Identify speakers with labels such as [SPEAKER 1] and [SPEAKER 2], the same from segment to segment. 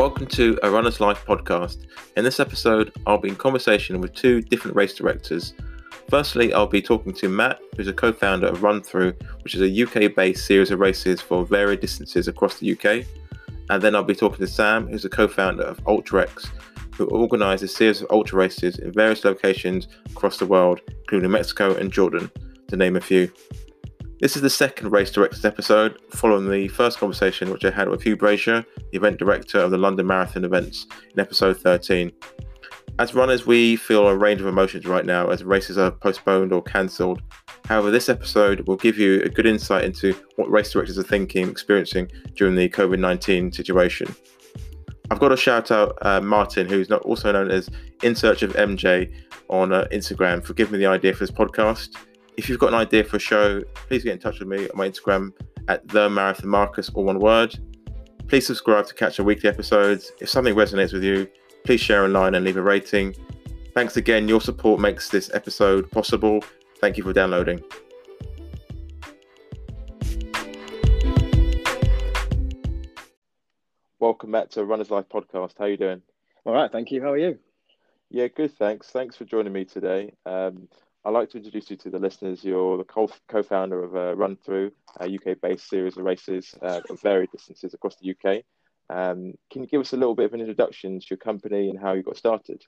[SPEAKER 1] Welcome to a Runner's Life podcast. In this episode, I'll be in conversation with two different race directors. Firstly, I'll be talking to Matt, who's a co founder of Run Through, which is a UK based series of races for varied distances across the UK. And then I'll be talking to Sam, who's a co founder of UltraX, who organises a series of ultra races in various locations across the world, including Mexico and Jordan, to name a few. This is the second Race Directors episode, following the first conversation which I had with Hugh Brasher, the event director of the London Marathon events, in episode 13. As runners, we feel a range of emotions right now as races are postponed or cancelled. However, this episode will give you a good insight into what race directors are thinking, experiencing during the COVID 19 situation. I've got to shout out uh, Martin, who's not also known as In Search of MJ on uh, Instagram, for giving me the idea for this podcast. If you've got an idea for a show, please get in touch with me on my Instagram at the Marathon Marcus, all one word. Please subscribe to catch our weekly episodes. If something resonates with you, please share online and leave a rating. Thanks again. Your support makes this episode possible. Thank you for downloading. Welcome back to Runner's Life podcast. How are you doing?
[SPEAKER 2] All right, thank you. How are you?
[SPEAKER 1] Yeah, good. Thanks. Thanks for joining me today. Um, I'd like to introduce you to the listeners. You're the co founder of uh, Run Through, a UK based series of races uh, of varied distances across the UK. Um, can you give us a little bit of an introduction to your company and how you got started?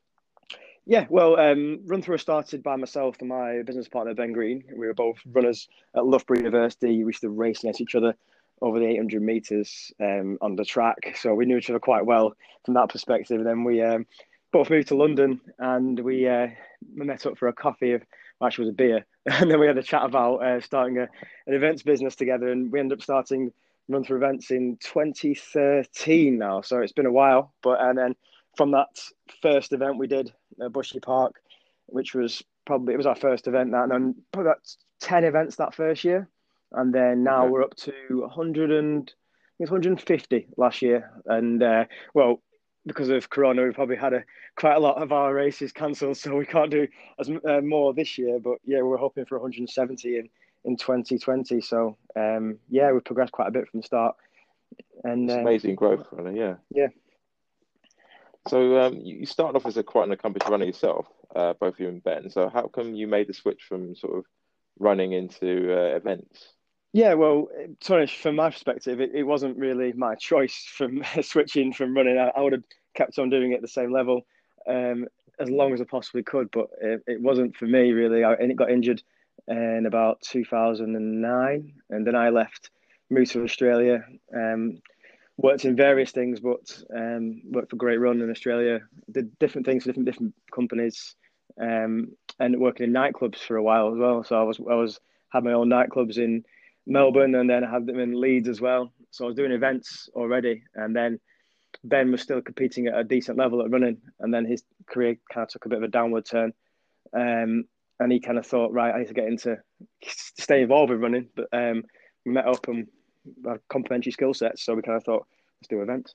[SPEAKER 2] Yeah, well, um, Run Through started by myself and my business partner, Ben Green. We were both runners at Loughborough University. We used to race against each other over the 800 metres um, on the track. So we knew each other quite well from that perspective. And then we um, both moved to London and we, uh, met up for a coffee of actually was a beer, and then we had a chat about uh, starting a, an events business together, and we ended up starting Run Through Events in 2013 now. So it's been a while, but and then from that first event we did at Bushy Park, which was probably it was our first event that, and then probably about 10 events that first year, and then now okay. we're up to 100 and. It's 150 last year, and uh, well, because of Corona, we've probably had a quite a lot of our races cancelled, so we can't do as uh, more this year. But yeah, we're hoping for 170 in in 2020. So um, yeah, we've progressed quite a bit from the start.
[SPEAKER 1] And uh, amazing growth, really. Yeah.
[SPEAKER 2] Yeah.
[SPEAKER 1] So um, you started off as a quite an accomplished runner yourself, uh, both you and Ben. So how come you made the switch from sort of running into uh, events?
[SPEAKER 2] Yeah, well, to from my perspective, it, it wasn't really my choice from switching from running. I, I, would have kept on doing it at the same level um, as long as I possibly could, but it, it wasn't for me really. I, got injured in about 2009, and then I left, moved to Australia, um, worked in various things, but um, worked for Great Run in Australia, did different things for different different companies, um, and working in nightclubs for a while as well. So I was I was had my own nightclubs in Melbourne, and then I had them in Leeds as well. So I was doing events already, and then Ben was still competing at a decent level at running, and then his career kind of took a bit of a downward turn. Um, and he kind of thought, right, I need to get into stay involved with running. But um, we met up and had complementary skill sets, so we kind of thought, let's do events.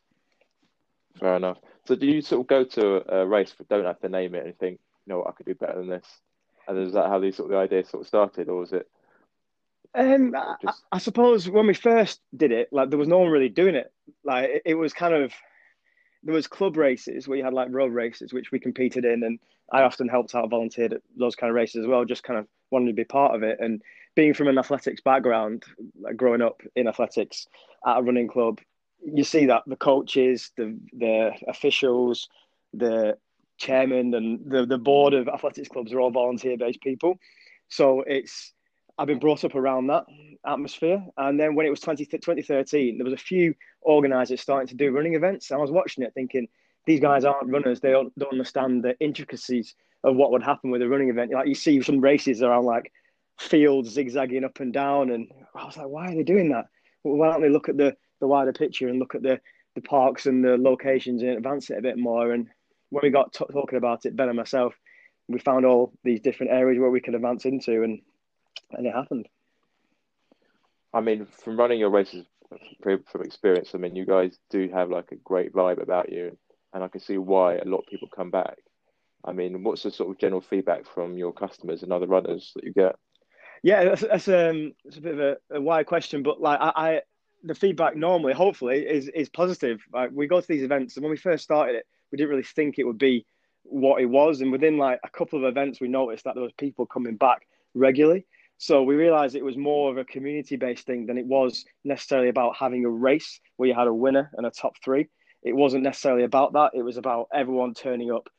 [SPEAKER 1] Fair enough. So, do you sort of go to a race but don't have to name it and think, you know, what, I could do better than this? And is that how these sort of the idea sort of started, or was it
[SPEAKER 2] um, Just... I, I, suppose when we first did it, like there was no one really doing it. Like it, it, was kind of there was club races where you had like road races which we competed in, and I often helped out, volunteered at those kind of races as well. Just kind of wanted to be part of it, and being from an athletics background, like growing up in athletics at a running club, you see that the coaches, the the officials, the chairman, and the the board of athletics clubs are all volunteer based people. So it's I've been brought up around that atmosphere. And then when it was 20, 2013, there was a few organisers starting to do running events. And I was watching it thinking, these guys aren't runners. They don't, don't understand the intricacies of what would happen with a running event. Like you see some races around like fields zigzagging up and down. And I was like, why are they doing that? Well, why don't they look at the, the wider picture and look at the, the parks and the locations and advance it a bit more? And when we got t- talking about it, Ben and myself, we found all these different areas where we could advance into. And and it happened.
[SPEAKER 1] I mean, from running your races from experience, I mean, you guys do have like a great vibe about you, and I can see why a lot of people come back. I mean, what's the sort of general feedback from your customers and other runners that you get?
[SPEAKER 2] Yeah, that's, that's um, it's a bit of a, a wide question, but like I, I the feedback normally, hopefully, is is positive. Like we go to these events, and when we first started it, we didn't really think it would be what it was. And within like a couple of events, we noticed that there was people coming back regularly. So we realized it was more of a community based thing than it was necessarily about having a race where you had a winner and a top three. It wasn't necessarily about that. It was about everyone turning up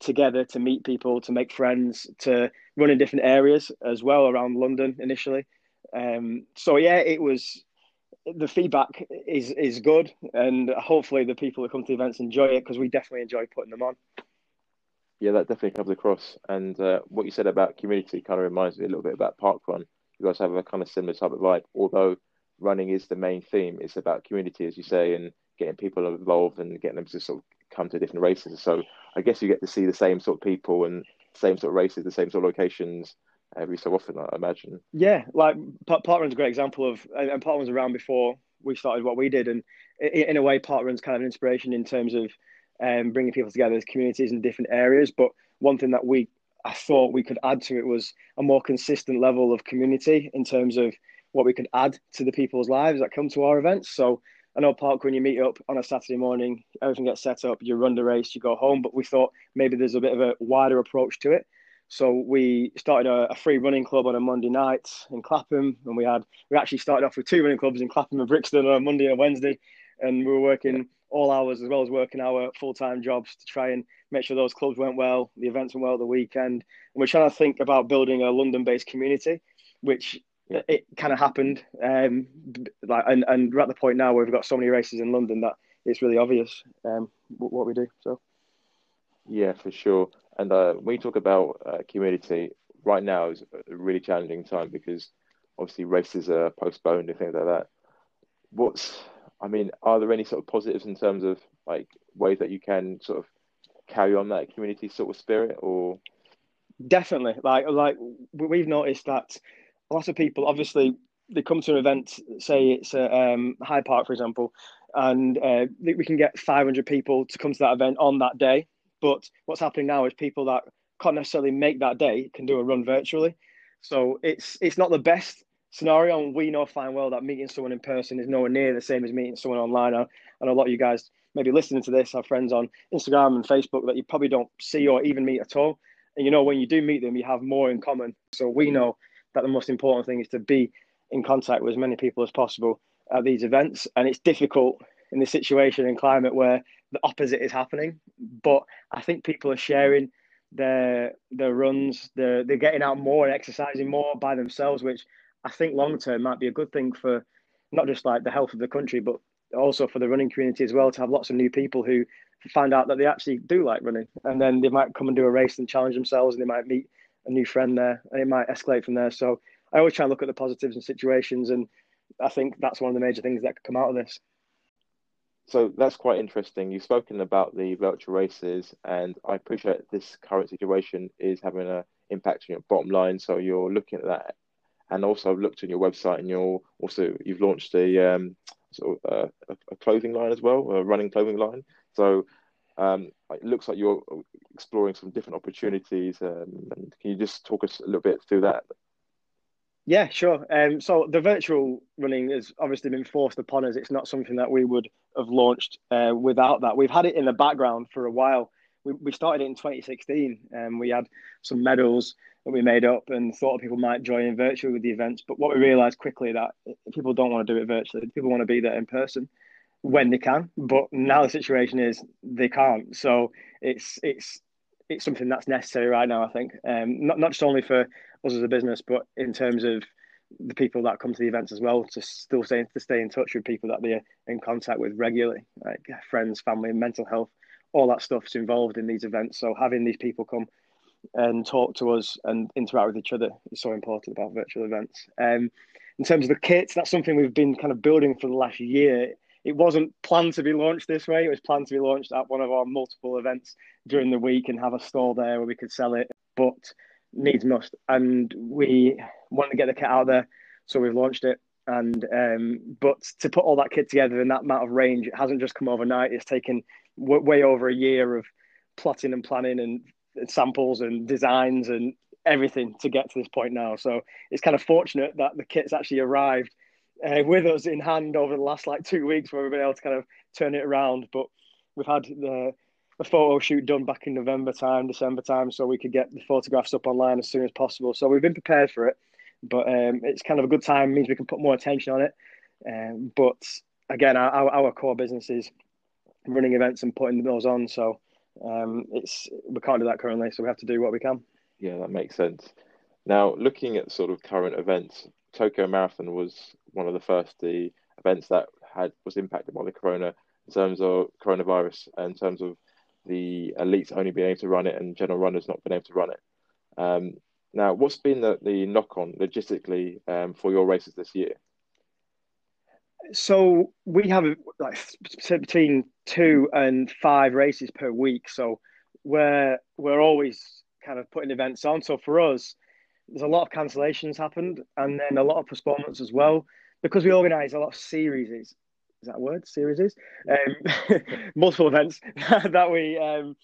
[SPEAKER 2] together to meet people, to make friends, to run in different areas as well around London initially. Um, so yeah, it was the feedback is is good, and hopefully the people that come to events enjoy it because we definitely enjoy putting them on.
[SPEAKER 1] Yeah, that definitely comes across. And uh, what you said about community kind of reminds me a little bit about parkrun. You guys have a kind of similar type of vibe, although running is the main theme. It's about community, as you say, and getting people involved and getting them to sort of come to different races. So I guess you get to see the same sort of people and same sort of races, the same sort of locations every so often. I imagine.
[SPEAKER 2] Yeah, like Park Parkrun's a great example of, and Parkrun was around before we started what we did, and in a way, Park Parkrun's kind of an inspiration in terms of um, bringing people together as communities in different areas. But one thing that we I thought we could add to it was a more consistent level of community in terms of what we could add to the people's lives that come to our events. So I know parkrun you meet up on a Saturday morning, everything gets set up, you run the race, you go home. But we thought maybe there's a bit of a wider approach to it. So we started a, a, free running club on a Monday night in Clapham, and we had we actually started off with two running clubs in Clapham and Brixton on a Monday and a Wednesday, and we were working all hours as well as working our full time jobs to try and make sure those clubs went well, the events went well the weekend, and we're trying to think about building a London based community, which it kind of happened. Um, like, and, and we're at the point now where we've got so many races in London that it's really obvious um, what we do. So,
[SPEAKER 1] yeah, for sure. And uh, when you talk about uh, community, right now is a really challenging time because obviously races are postponed and things like that. What's, I mean, are there any sort of positives in terms of like ways that you can sort of carry on that community sort of spirit or?
[SPEAKER 2] Definitely, like like we've noticed that a lot of people obviously they come to an event, say it's a um, Hyde Park, for example, and uh, we can get 500 people to come to that event on that day. But what's happening now is people that can't necessarily make that day can do a run virtually. So it's it's not the best scenario, and we know fine well that meeting someone in person is nowhere near the same as meeting someone online. I a lot of you guys maybe listening to this have friends on Instagram and Facebook that you probably don't see or even meet at all. And you know when you do meet them, you have more in common. So we mm. know that the most important thing is to be in contact with as many people as possible at these events. And it's difficult in this situation and climate where the opposite is happening. But I think people are sharing their their runs, they're they're getting out more and exercising more by themselves, which I think long term might be a good thing for not just like the health of the country, but also for the running community as well to have lots of new people who find out that they actually do like running and then they might come and do a race and challenge themselves and they might meet a new friend there, and it might escalate from there. So I always try and look at the positives and situations, and I think that's one of the major things that could come out of this.
[SPEAKER 1] So that's quite interesting. You've spoken about the virtual races, and I appreciate this current situation is having an impact on your bottom line. So you're looking at that, and also I've looked on your website, and you're also you've launched a um, sort of uh, a, clothing line as well, a running clothing line. So um, it looks like you're exploring some different opportunities. Um, can you just talk us a little bit through that?
[SPEAKER 2] Yeah, sure. Um, so the virtual running has obviously been forced upon us. It's not something that we would have launched uh, without that. We've had it in the background for a while. We, we started it in 2016 and we had some medals that we made up and thought people might join in virtually with the events. But what we realized quickly that people don't want to do it virtually. People want to be there in person when they can. But now the situation is they can't. So it's it's it's something that's necessary right now. I think, um, not not just only for us as a business, but in terms of the people that come to the events as well to still stay to stay in touch with people that they're in contact with regularly, like friends, family, mental health, all that stuff's involved in these events. So having these people come and talk to us and interact with each other is so important about virtual events. Um, in terms of the kits, that's something we've been kind of building for the last year it wasn't planned to be launched this way. It was planned to be launched at one of our multiple events during the week and have a store there where we could sell it. But needs must, and we wanted to get the kit out there, so we've launched it. And um, but to put all that kit together in that amount of range, it hasn't just come overnight. It's taken w- way over a year of plotting and planning and samples and designs and everything to get to this point now. So it's kind of fortunate that the kit's actually arrived uh, with us in hand over the last like two weeks, where we've been able to kind of turn it around. But we've had the a photo shoot done back in November time, December time, so we could get the photographs up online as soon as possible. So we've been prepared for it, but um, it's kind of a good time. Means we can put more attention on it. Um, but again, our, our core business is running events and putting those on. So um, it's we can't do that currently, so we have to do what we can.
[SPEAKER 1] Yeah, that makes sense. Now, looking at sort of current events, Tokyo Marathon was one of the first the events that had was impacted by the corona in terms of coronavirus, in terms of the elites only being able to run it and general runners not being able to run it. Um, now, what's been the, the knock on logistically um, for your races this year?
[SPEAKER 2] So we have like between two and five races per week. So we're we're always kind of putting events on. So for us, there's a lot of cancellations happened, and then a lot of postponements as well because we organise a lot of series is that word? Series um, multiple events that we um,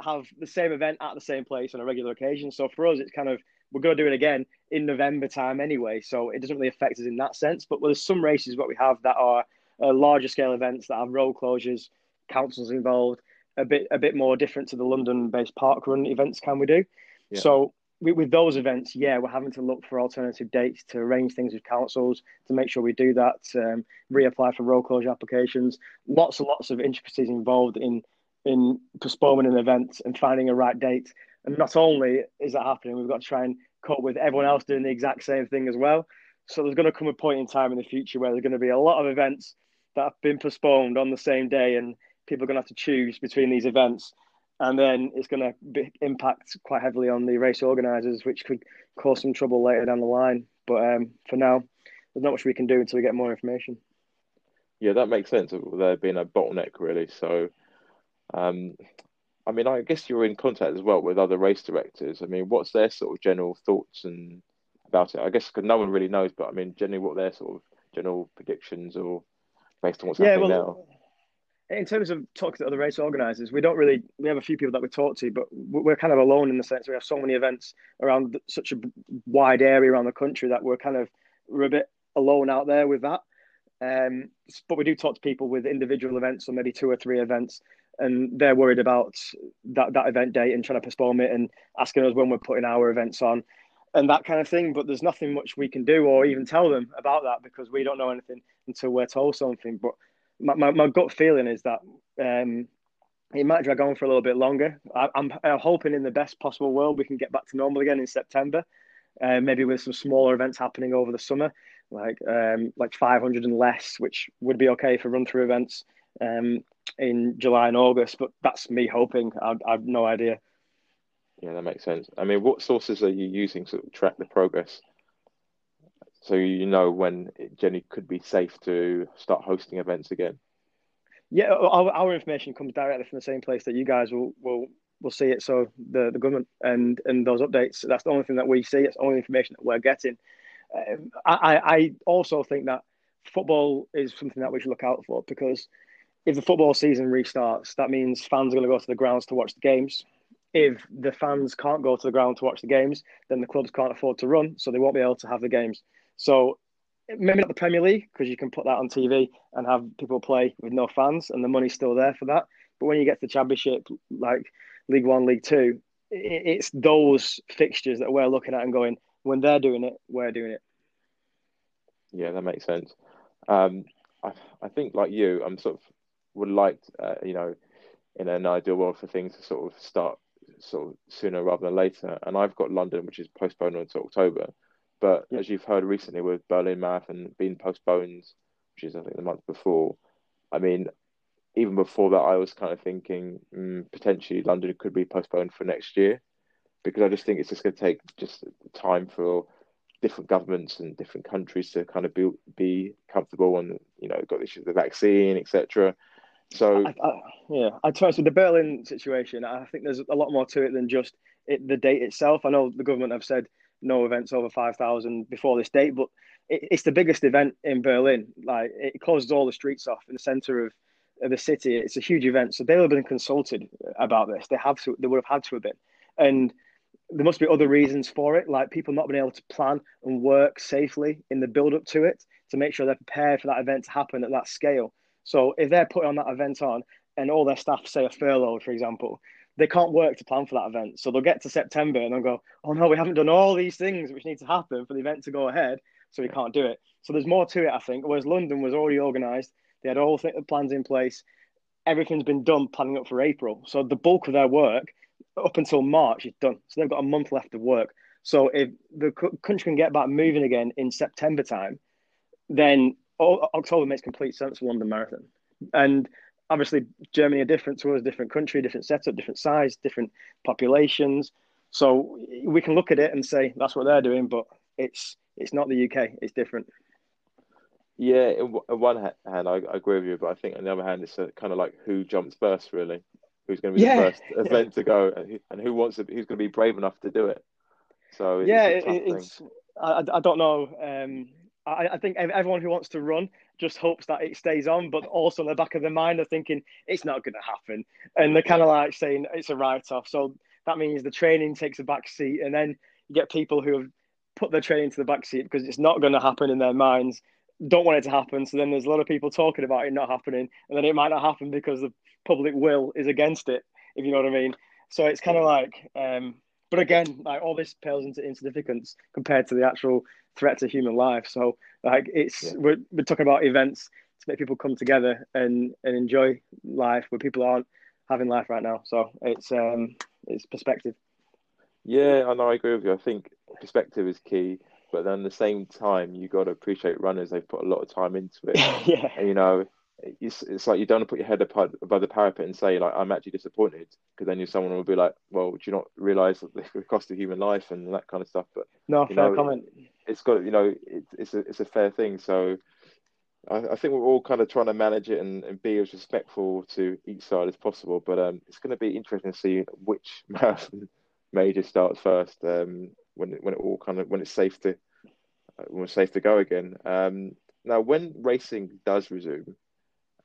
[SPEAKER 2] have the same event at the same place on a regular occasion. So for us, it's kind of we're going to do it again in November time anyway. So it doesn't really affect us in that sense. But there's some races what we have that are uh, larger scale events that have road closures, councils involved, a bit a bit more different to the London-based park run events. Can we do? Yeah. So with, with those events, yeah, we're having to look for alternative dates to arrange things with councils to make sure we do that. Um, reapply for road closure applications. Lots and lots of intricacies involved in in postponing an event and finding a right date. And not only is that happening, we've got to try and cope with everyone else doing the exact same thing as well. So there's going to come a point in time in the future where there's going to be a lot of events that have been postponed on the same day, and people are going to have to choose between these events and then it's going to impact quite heavily on the race organisers, which could cause some trouble later down the line. But um, for now, there's not much we can do until we get more information.
[SPEAKER 1] Yeah, that makes sense. There being a bottleneck, really. So, um, I mean, I guess you're in contact as well with other race directors. I mean, what's their sort of general thoughts and about it? I guess because no one really knows, but I mean, generally, what their sort of general predictions or based on what's yeah, happening well, now
[SPEAKER 2] in terms of talking to other race organisers, we don't really. We have a few people that we talk to, but we're kind of alone in the sense we have so many events around such a wide area around the country that we're kind of we're a bit alone out there with that. Um, but we do talk to people with individual events or maybe two or three events, and they're worried about that that event date and trying to postpone it and asking us when we're putting our events on and that kind of thing. But there's nothing much we can do or even tell them about that because we don't know anything until we're told something. But my, my, my gut feeling is that um, it might drag on for a little bit longer. I, am hoping in the best possible world we can get back to normal again in September, uh, maybe with some smaller events happening over the summer, like um, like 500 and less, which would be okay for run through events um, in July and August. But that's me hoping. I, I have no idea.
[SPEAKER 1] Yeah, that makes sense. I mean, what sources are you using to track the progress so you know when Jenny could be safe to start hosting events again.
[SPEAKER 2] Yeah, our, our information comes directly from the same place that you guys will will will see it. So the the government and and those updates. That's the only thing that we see. It's the only information that we're getting. Um, I I also think that football is something that we should look out for because if the football season restarts, that means fans are going to go to the grounds to watch the games. If the fans can't go to the ground to watch the games, then the clubs can't afford to run, so they won't be able to have the games. So maybe not the Premier League because you can put that on TV and have people play with no fans and the money's still there for that. But when you get to the Championship, like League One, League Two, it's those fixtures that we're looking at and going, when they're doing it, we're doing it.
[SPEAKER 1] Yeah, that makes sense. Um, I, I think, like you, I'm sort of would like, uh, you know, in an ideal world for things to sort of start sort of sooner rather than later. And I've got London, which is postponed until October. But as you've heard recently with Berlin Marathon being postponed, which is I think the month before, I mean, even before that, I was kind of thinking mm, potentially London could be postponed for next year, because I just think it's just going to take just time for different governments and different countries to kind of be be comfortable and you know got the issue of the vaccine, etc. So
[SPEAKER 2] I, I, yeah, I trust with the Berlin situation. I think there's a lot more to it than just it, the date itself. I know the government have said no events over 5,000 before this date, but it, it's the biggest event in Berlin. Like it closes all the streets off in the center of, of the city. It's a huge event. So they'll have been consulted about this. They have to, they would have had to have been. And there must be other reasons for it, like people not being able to plan and work safely in the build up to it to make sure they're prepared for that event to happen at that scale. So if they're putting on that event on and all their staff say a furlough, for example, they can't work to plan for that event. So they'll get to September and they'll go, oh no, we haven't done all these things which need to happen for the event to go ahead. So we can't do it. So there's more to it, I think. Whereas London was already organised, they had all the plans in place. Everything's been done planning up for April. So the bulk of their work up until March is done. So they've got a month left of work. So if the country can get back moving again in September time, then October makes complete sense for London Marathon. And obviously Germany are different to us, different country, different setup, different size, different populations. So we can look at it and say that's what they're doing, but it's it's not the UK. It's different.
[SPEAKER 1] Yeah, on one hand, I, I agree with you, but I think on the other hand, it's kind of like who jumps first, really. Who's going to be yeah. the first event to go, and who, and who wants to, who's going to be brave enough to do it. So
[SPEAKER 2] yeah, it's, it's I, I don't know. Um, I, I think everyone who wants to run just hopes that it stays on, but also in the back of their mind, they're thinking it's not going to happen, and they're kind of like saying it's a write-off. So that means the training takes a back seat, and then you get people who have put their training to the back seat because it's not going to happen in their minds, don't want it to happen. So then there's a lot of people talking about it not happening, and then it might not happen because the public will is against it, if you know what I mean. So it's kind of like, um, but again, like all this pales into insignificance compared to the actual threat to human life. So like it's yeah. we're, we're talking about events to make people come together and and enjoy life where people aren't having life right now. So it's um it's perspective.
[SPEAKER 1] Yeah, I know. I agree with you. I think perspective is key, but then at the same time, you got to appreciate runners. They've put a lot of time into it.
[SPEAKER 2] yeah.
[SPEAKER 1] And, you know, it's, it's like you don't want to put your head above, above the parapet and say like I'm actually disappointed because then you someone will be like, well, do you not realise the cost of human life and that kind of stuff? But
[SPEAKER 2] no, fair know, comment.
[SPEAKER 1] It's got you know it, it's a it's a fair thing. So I, I, think we're all kind of trying to manage it and, and be as respectful to each side as possible. But um, it's going to be interesting to see which marathon major starts first um, when when it all kind of when it's safe to when it's safe to go again. Um, now, when racing does resume,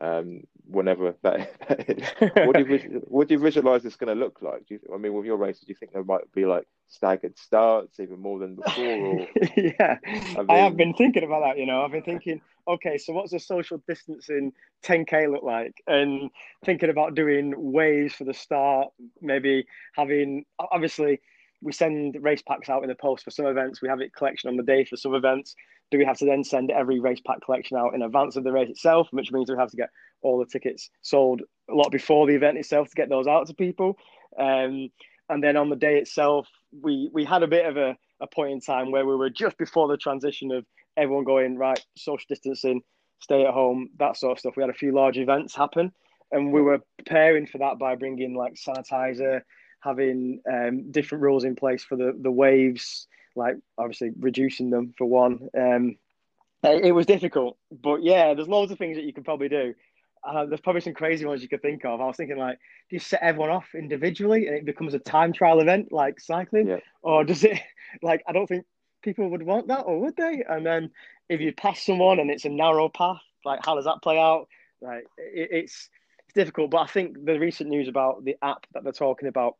[SPEAKER 1] um, whenever that is. what do you what do you visualize it's going to look like? Do you, I mean, with your races, do you think there might be like staggered starts, even more than before? Or,
[SPEAKER 2] yeah, I, mean... I, have been thinking about that. You know, I've been thinking, okay, so what's a social distancing 10k look like? And thinking about doing waves for the start, maybe having obviously we send race packs out in the post for some events. We have it collection on the day for some events. Do we have to then send every race pack collection out in advance of the race itself, which means we have to get all the tickets sold a lot before the event itself to get those out to people. Um, and then on the day itself, we we had a bit of a, a point in time where we were just before the transition of everyone going right, social distancing, stay at home, that sort of stuff. We had a few large events happen, and we were preparing for that by bringing like sanitizer having um, different rules in place for the the waves, like obviously reducing them for one. Um, it, it, was difficult, but yeah, there's loads of things that you could probably do. Uh, there's probably some crazy ones you could think of. I was thinking like, do you set everyone off individually and it becomes a time trial event like cycling, yeah. or does it like I don't think people would want that, or would they? And then if you pass someone and it's a narrow path, like how does that play out? Like it, it's it's difficult, but I think the recent news about the app that they're talking about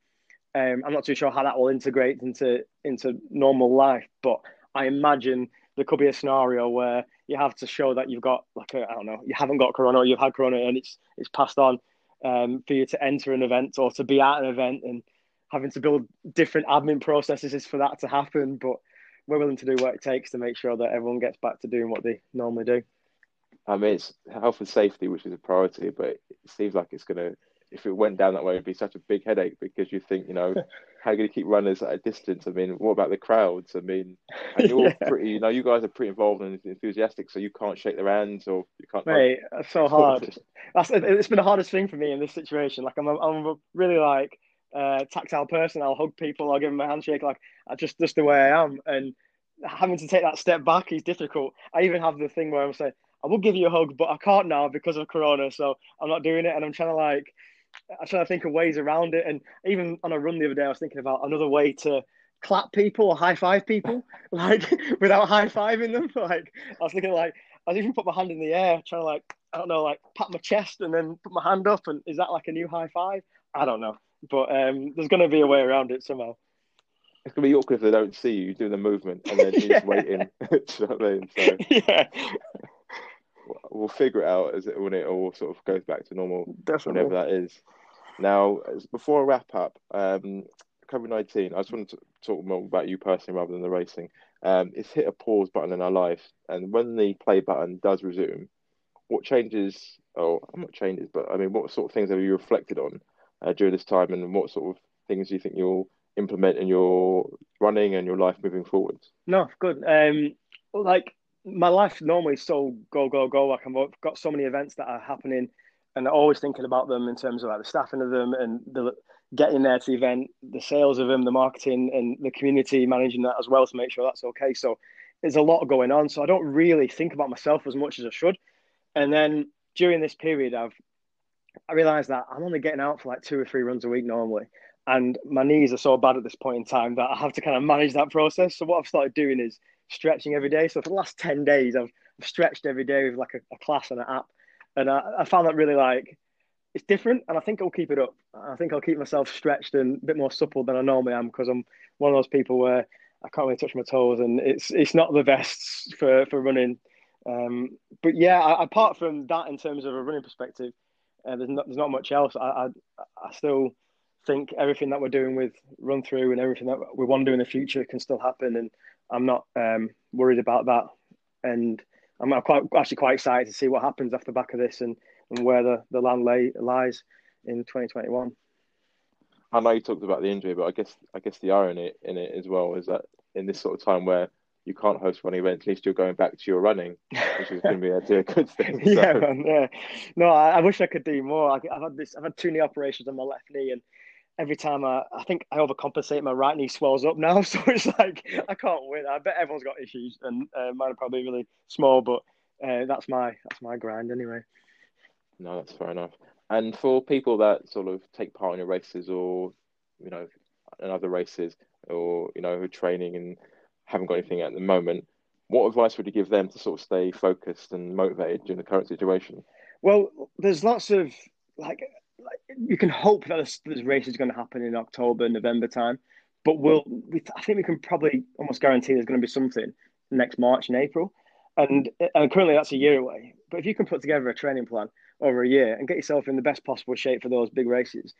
[SPEAKER 2] um, I'm not too sure how that will integrate into into normal life, but I imagine there could be a scenario where you have to show that you've got like I don't know, you haven't got corona or you've had corona and it's it's passed on um, for you to enter an event or to be at an event and having to build different admin processes for that to happen. But we're willing to do what it takes to make sure that everyone gets back to doing what they normally do.
[SPEAKER 1] I mean, it's health and safety, which is a priority, but it seems like it's going to if it went down that way, it'd be such a big headache because you think, you know, how are you going to keep runners at a distance? I mean, what about the crowds? I mean, and you're yeah. pretty, you know, you guys are pretty involved and enthusiastic, so you can't shake their hands or you can't.
[SPEAKER 2] Mate, it's so hard. That's it's been the hardest thing for me in this situation. Like I'm, a, I'm a really like uh, tactile person. I'll hug people. I'll give them a handshake. Like I just just the way I am, and having to take that step back is difficult. I even have the thing where I'm saying. I will give you a hug, but I can't now because of Corona, so I'm not doing it. And I'm trying to like I trying to think of ways around it. And even on a run the other day, I was thinking about another way to clap people or high five people, like without high fiving them. Like I was thinking, like I was even put my hand in the air, trying to like I don't know, like pat my chest and then put my hand up. And is that like a new high five? I don't know, but um, there's going to be a way around it somehow.
[SPEAKER 1] it's gonna be awkward if they don't see you doing the movement and then yeah. waiting. You know I mean? So yeah, we'll figure it out as it when it all sort of goes back to normal, Definitely. whenever that is. Now, before I wrap up, um, COVID nineteen. I just wanted to talk more about you personally rather than the racing. Um, it's hit a pause button in our life, and when the play button does resume, what changes? Oh, not changes, but I mean, what sort of things have you reflected on uh, during this time, and what sort of things do you think you'll implement in your running and your life moving forward?
[SPEAKER 2] No, good. Um, like my life normally is so go go go. Like I've got so many events that are happening, and I'm always thinking about them in terms of like the staffing of them and the getting there to the event, the sales of them, the marketing, and the community managing that as well to make sure that's okay. So there's a lot going on. So I don't really think about myself as much as I should. And then during this period, I've I realized that I'm only getting out for like two or three runs a week normally. And my knees are so bad at this point in time that I have to kind of manage that process. So what I've started doing is stretching every day. So for the last 10 days, I've, I've stretched every day with like a, a class and an app. And I, I, found that really like, it's different. And I think I'll keep it up. I think I'll keep myself stretched and a bit more supple than I normally am because I'm one of those people where I can't really touch my toes and it's, it's not the best for, for running. Um, but yeah, I, apart from that, in terms of a running perspective, uh, there's not there's not much else. I, I, I still think everything that we're doing with run through and everything that we want to do in the future can still happen, and I'm not um, worried about that. And I'm quite actually quite excited to see what happens off the back of this and, and where the, the land lay, lies in 2021. I
[SPEAKER 1] know you talked about the injury, but I guess I guess the irony in it as well is that in this sort of time where you can't host running events, at least you're going back to your running, which is going to be a, good thing.
[SPEAKER 2] So. Yeah, man, yeah. No, I, I, wish I could do more. I, have had this. I've had two knee operations on my left knee, and every time I, I think I overcompensate, my right knee swells up now. So it's like I can't win. I bet everyone's got issues, and uh, mine are probably really small, but uh, that's my that's my grind anyway.
[SPEAKER 1] No, that's fair enough. And for people that sort of take part in your races, or you know, in other races, or you know, who are training and haven't got anything at the moment, what advice would you give them to sort of stay focused and motivated during the current situation?
[SPEAKER 2] Well, there's lots of like, like you can hope that this, this race is going to happen in October, November time, but we'll we, I think we can probably almost guarantee there's going to be something next March and April, and and currently that's a year away. But if you can put together a training plan over a year and get yourself in the best possible shape for those big races,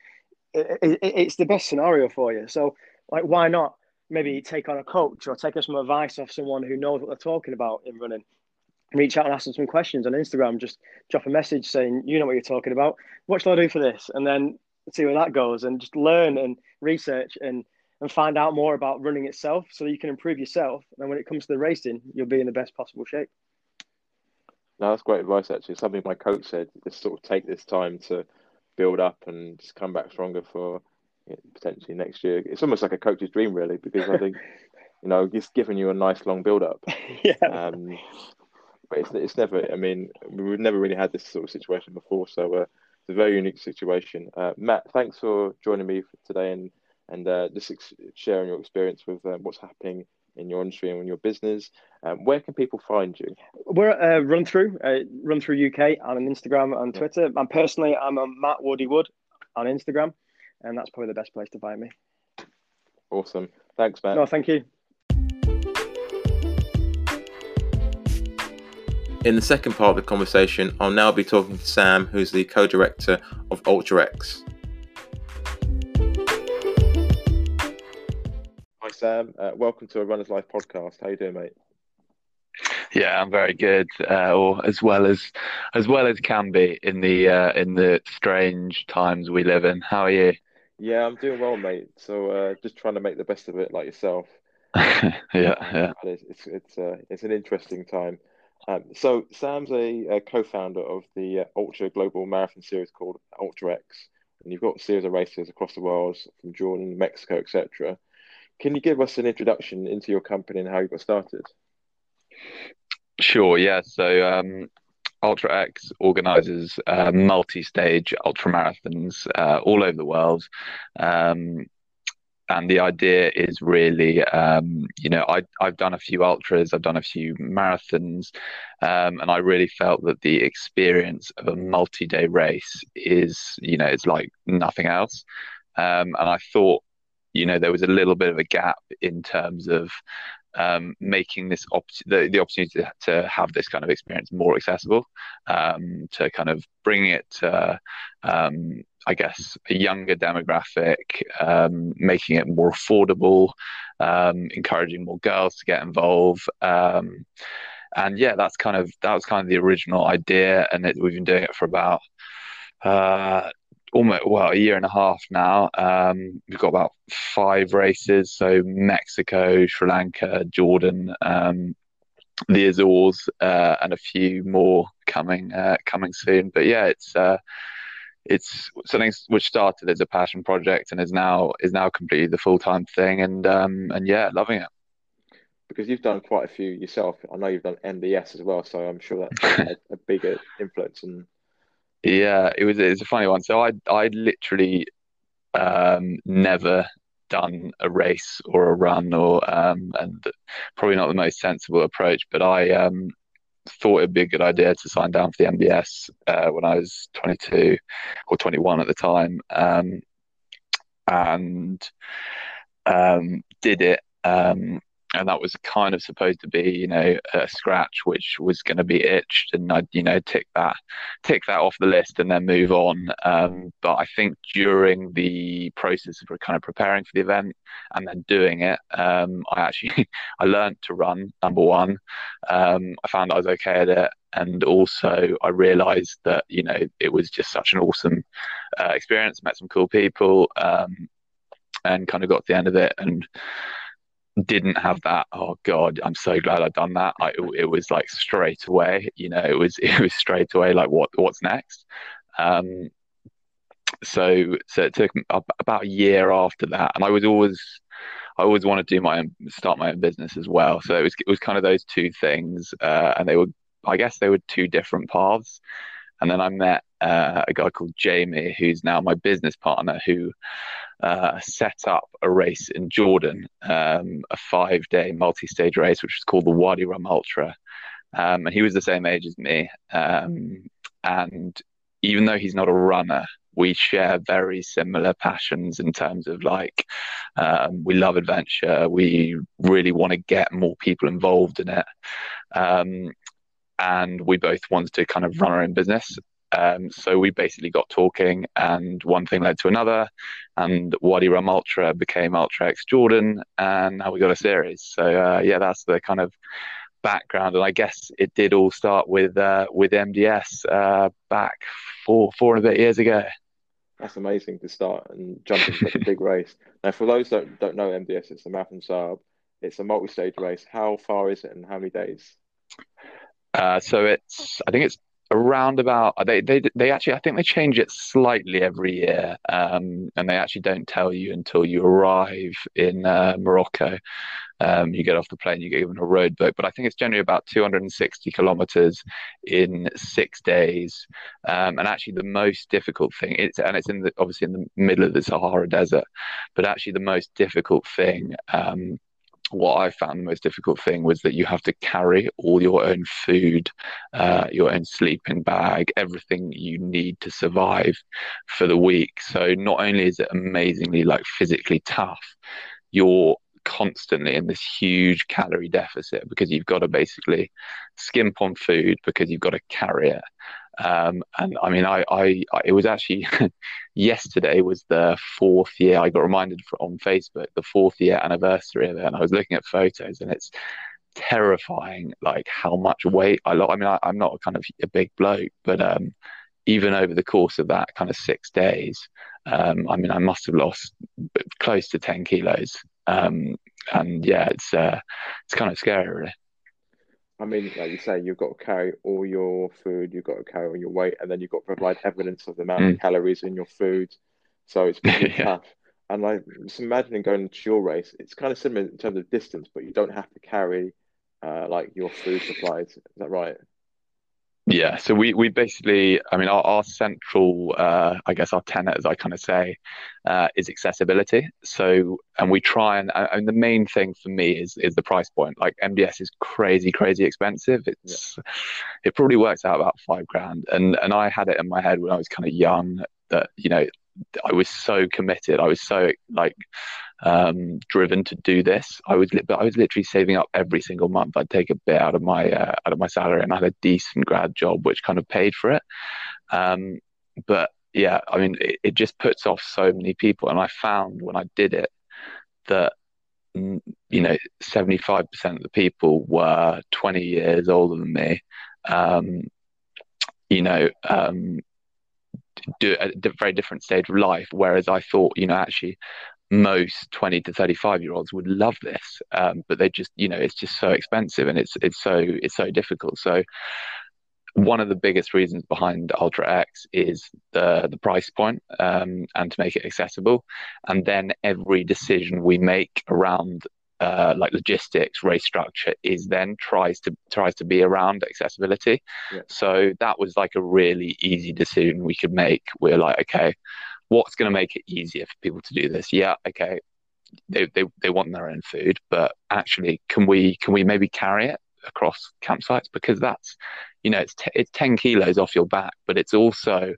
[SPEAKER 2] it, it, it's the best scenario for you. So like, why not? maybe take on a coach or take some advice off someone who knows what they're talking about in running. Reach out and ask them some questions on Instagram. Just drop a message saying, you know what you're talking about. What shall I do for this? And then see where that goes and just learn and research and, and find out more about running itself so that you can improve yourself. And when it comes to the racing, you'll be in the best possible shape.
[SPEAKER 1] No, that's great advice, actually. Something my coach said, just sort of take this time to build up and just come back stronger for potentially next year. It's almost like a coach's dream, really, because I think you know it's giving you a nice long build up.
[SPEAKER 2] yeah. Um,
[SPEAKER 1] but it's, it's never. I mean, we've never really had this sort of situation before, so uh, it's a very unique situation. Uh, Matt, thanks for joining me today and and uh, just ex- sharing your experience with uh, what's happening in your industry and in your business. Um, where can people find you?
[SPEAKER 2] We're at uh, Run Through, uh, Run Through UK on Instagram and Twitter. And personally, I'm a Matt Woody Wood on Instagram and that's probably the best place to find me.
[SPEAKER 1] Awesome. Thanks, Matt.
[SPEAKER 2] No, thank you.
[SPEAKER 1] In the second part of the conversation, I'll now be talking to Sam, who's the co director of UltraX. Hi, Sam. Uh, welcome to a Runner's Life podcast. How you doing, mate?
[SPEAKER 3] Yeah, I'm very good, uh, or as well as as well as can be in the uh, in the strange times we live in. How are you?
[SPEAKER 1] Yeah, I'm doing well, mate. So uh, just trying to make the best of it, like yourself.
[SPEAKER 3] yeah, yeah.
[SPEAKER 1] It's it's it's, uh, it's an interesting time. Um, so Sam's a, a, co-founder of the uh, ultra global marathon series called UltraX, and you've got a series of races across the world from Jordan, Mexico, etc. Can you give us an introduction into your company and how you got started?
[SPEAKER 3] Sure. Yeah. So um, UltraX organizes uh, multi-stage ultra marathons uh, all over the world. Um, and the idea is really, um, you know, I, I've done a few ultras, I've done a few marathons, um, and I really felt that the experience of a multi-day race is, you know, it's like nothing else. Um, and I thought you know there was a little bit of a gap in terms of um, making this op- the, the opportunity to, to, have this kind of experience more accessible, um, to kind of bring it to, um, I guess, a younger demographic, um, making it more affordable, um, encouraging more girls to get involved. Um, and yeah, that's kind of that was kind of the original idea, and it, we've been doing it for about uh, almost well a year and a half now. Um, we've got about five races, so Mexico, Sri Lanka, Jordan, um, the Azores, uh, and a few more coming uh, coming soon. But yeah, it's uh, it's something which started as a passion project and is now is now completely the full time thing, and um, and yeah, loving it.
[SPEAKER 1] Because you've done quite a few yourself. I know you've done MDS as well, so I'm sure that's a, a bigger influence and
[SPEAKER 3] yeah, it was it's a funny one. So I I literally um, never done a race or a run or um, and probably not the most sensible approach, but I um, thought it'd be a good idea to sign down for the MDS uh, when I was 22 or 21 at the time, um, and um, did it. Um, and that was kind of supposed to be, you know, a scratch which was going to be itched, and I'd, you know, tick that, tick that off the list, and then move on. Um, but I think during the process of kind of preparing for the event and then doing it, um, I actually I learned to run. Number one, um, I found I was okay at it, and also I realised that you know it was just such an awesome uh, experience. Met some cool people, um, and kind of got to the end of it and didn't have that. Oh god i'm so glad i've done that. I, it was like straight away you know it was it was straight away like what what's next? Um so so it took about a year after that and i was always i always wanted to do my own start my own business as well. So it was it was kind of those two things uh, and they were i guess they were two different paths. And then i met uh, a guy called jamie who's now my business partner who uh, set up a race in Jordan, um, a five day multi stage race, which is called the Wadi Rum Ultra. Um, and he was the same age as me. Um, and even though he's not a runner, we share very similar passions in terms of like um, we love adventure. We really want to get more people involved in it. Um, and we both wanted to kind of run our own business. Um, so we basically got talking, and one thing led to another, and Wadi Rum Ultra became Ultra X Jordan, and now we got a series. So uh, yeah, that's the kind of background, and I guess it did all start with uh, with MDS uh, back four four and a bit years ago.
[SPEAKER 1] That's amazing to start and jump into a big race. Now, for those that don't know MDS, it's a Marathon des Sables. It's a multi-stage race. How far is it, and how many days?
[SPEAKER 3] Uh, so it's I think it's around about they they they actually I think they change it slightly every year, um, and they actually don't tell you until you arrive in uh, Morocco. Um, you get off the plane, you get given a road book, but I think it's generally about 260 kilometers in six days. Um, and actually, the most difficult thing it's and it's in the obviously in the middle of the Sahara Desert, but actually the most difficult thing um, what I found the most difficult thing was that you have to carry all your own food, uh, your own sleeping bag, everything you need to survive for the week. So not only is it amazingly like physically tough, you're constantly in this huge calorie deficit because you've got to basically skimp on food because you've got to carry it. Um, and I mean, I, I, I, it was actually yesterday was the fourth year. I got reminded on Facebook the fourth year anniversary of it, and I was looking at photos, and it's terrifying, like how much weight I lost. I mean, I, am not kind of a big bloke, but um, even over the course of that kind of six days, um, I mean, I must have lost close to ten kilos. Um, and yeah, it's uh, it's kind of scary, really.
[SPEAKER 1] I mean, like you say, you've got to carry all your food, you've got to carry all your weight, and then you've got to provide evidence of the amount mm. of calories in your food. So it's pretty yeah. tough. And like, just imagining going to your race, it's kind of similar in terms of distance, but you don't have to carry uh, like your food supplies. Is that right?
[SPEAKER 3] Yeah, so we we basically, I mean, our, our central, uh, I guess, our tenet, as I kind of say, uh, is accessibility. So, and we try and, and the main thing for me is is the price point. Like MDS is crazy, crazy expensive. It's yeah. it probably works out about five grand, and and I had it in my head when I was kind of young that you know I was so committed. I was so like um, driven to do this. I was, but I was literally saving up every single month. I'd take a bit out of my uh, out of my salary, and I had a decent grad job, which kind of paid for it. Um, but yeah, I mean, it, it just puts off so many people, and I found when I did it that you know, 75% of the people were 20 years older than me. Um, you know, um, do at a very different stage of life. Whereas I thought, you know, actually most 20 to 35 year olds would love this, um, but they just, you know, it's just so expensive and it's it's so it's so difficult. So one of the biggest reasons behind Ultra X is the the price point, um, and to make it accessible. And then every decision we make around uh, like logistics, race structure is then tries to tries to be around accessibility. Yeah. So that was like a really easy decision we could make. We're like, okay, what's going to make it easier for people to do this? Yeah, okay, they, they they want their own food, but actually, can we can we maybe carry it across campsites because that's you know it's t- it's ten kilos off your back, but it's also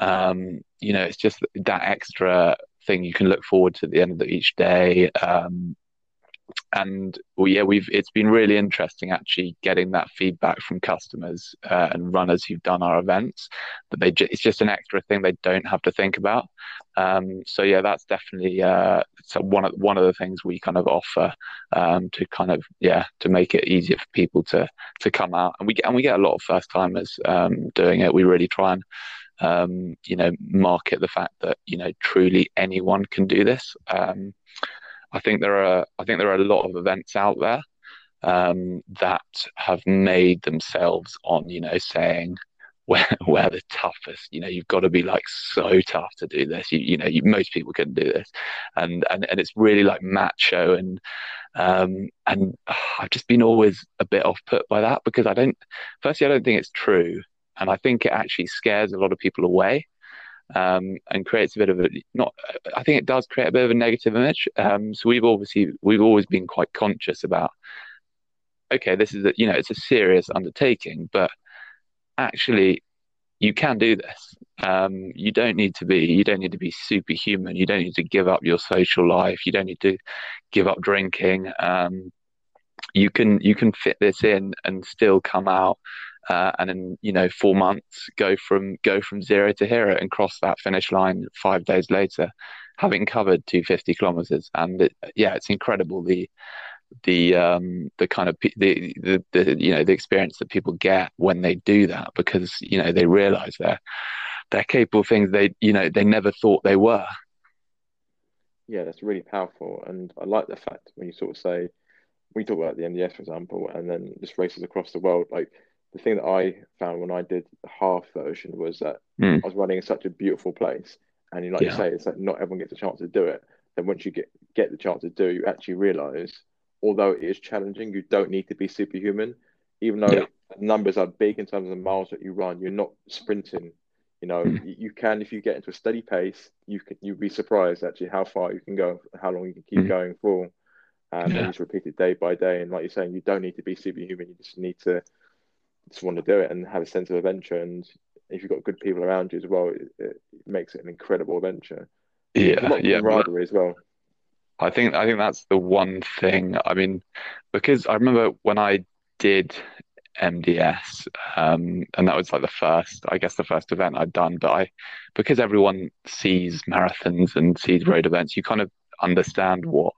[SPEAKER 3] um, you know it's just that extra thing you can look forward to at the end of the, each day. Um, and well, yeah, we've it's been really interesting actually getting that feedback from customers uh, and runners who've done our events. That they ju- it's just an extra thing they don't have to think about. Um, so yeah, that's definitely uh, so one of one of the things we kind of offer um, to kind of yeah to make it easier for people to to come out and we get and we get a lot of first timers um, doing it. We really try and um, you know market the fact that you know truly anyone can do this. Um, I think there are I think there are a lot of events out there um, that have made themselves on you know saying where where the toughest you know you've got to be like so tough to do this. You, you know you, most people can do this. And and and it's really like macho and um and uh, I've just been always a bit off put by that because I don't firstly I don't think it's true. And I think it actually scares a lot of people away um, and creates a bit of a not. I think it does create a bit of a negative image. Um, so we've obviously we've always been quite conscious about. Okay, this is a, you know it's a serious undertaking, but actually you can do this. Um, you don't need to be you don't need to be superhuman. You don't need to give up your social life. You don't need to give up drinking. Um, you can you can fit this in and still come out uh, and in you know four months go from go from zero to hero and cross that finish line five days later, having covered 250 kilometers. And it, yeah, it's incredible the the um the kind of the, the the you know the experience that people get when they do that because you know they realize they're they're capable of things they you know they never thought they were
[SPEAKER 1] yeah that's really powerful and i like the fact when you sort of say we talk about the MDS for example and then just races across the world like the thing that I found when I did the half version was that mm. I was running in such a beautiful place, and you like yeah. you say, it's like not everyone gets a chance to do it. Then once you get get the chance to do, you actually realise, although it is challenging, you don't need to be superhuman. Even though yeah. numbers are big in terms of the miles that you run, you're not sprinting. You know, mm. you, can if you get into a steady pace, you can you'd be surprised actually how far you can go, how long you can keep mm. going for. And yeah. just repeat it day by day. And like you're saying, you don't need to be superhuman. You just need to just want to do it and have a sense of adventure. And if you've got good people around you as well, it, it makes it an incredible adventure.
[SPEAKER 3] Yeah, yeah,
[SPEAKER 1] camaraderie as well.
[SPEAKER 3] I think I think that's the one thing. I mean, because I remember when I did MDS, um, and that was like the first, I guess, the first event I'd done. But I, because everyone sees marathons and sees road events, you kind of understand what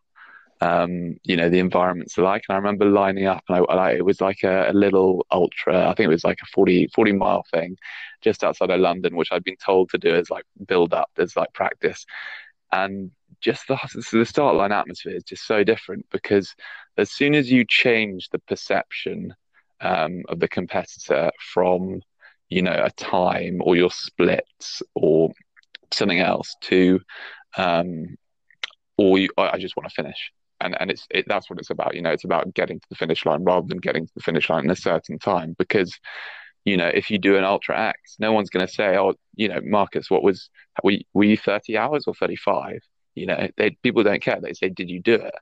[SPEAKER 3] um, you know, the environments are like. And I remember lining up, and I, I it was like a, a, little ultra. I think it was like a 40, 40 mile thing, just outside of London, which I'd been told to do as like build up, as like practice. And just the the start line atmosphere is just so different because as soon as you change the perception um, of the competitor from you know a time or your splits or something else to um, or you, I just want to finish and and it's it, that's what it's about. You know, it's about getting to the finish line rather than getting to the finish line in a certain time. Because you know, if you do an ultra X, no one's going to say, "Oh, you know, Marcus, what was you, were you thirty hours or thirty five? You know, they, people don't care. They say, "Did you do it?"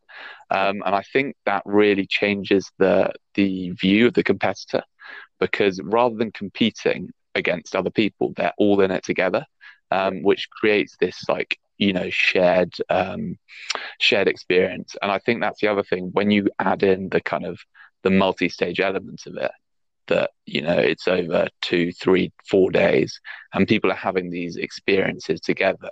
[SPEAKER 3] Um, and I think that really changes the the view of the competitor because rather than competing against other people, they're all in it together, um, which creates this like you know shared um, shared experience. And i think that's the other thing. When you add in the kind of the multi-stage elements of it that you know it's over two three four days and people are having these experiences together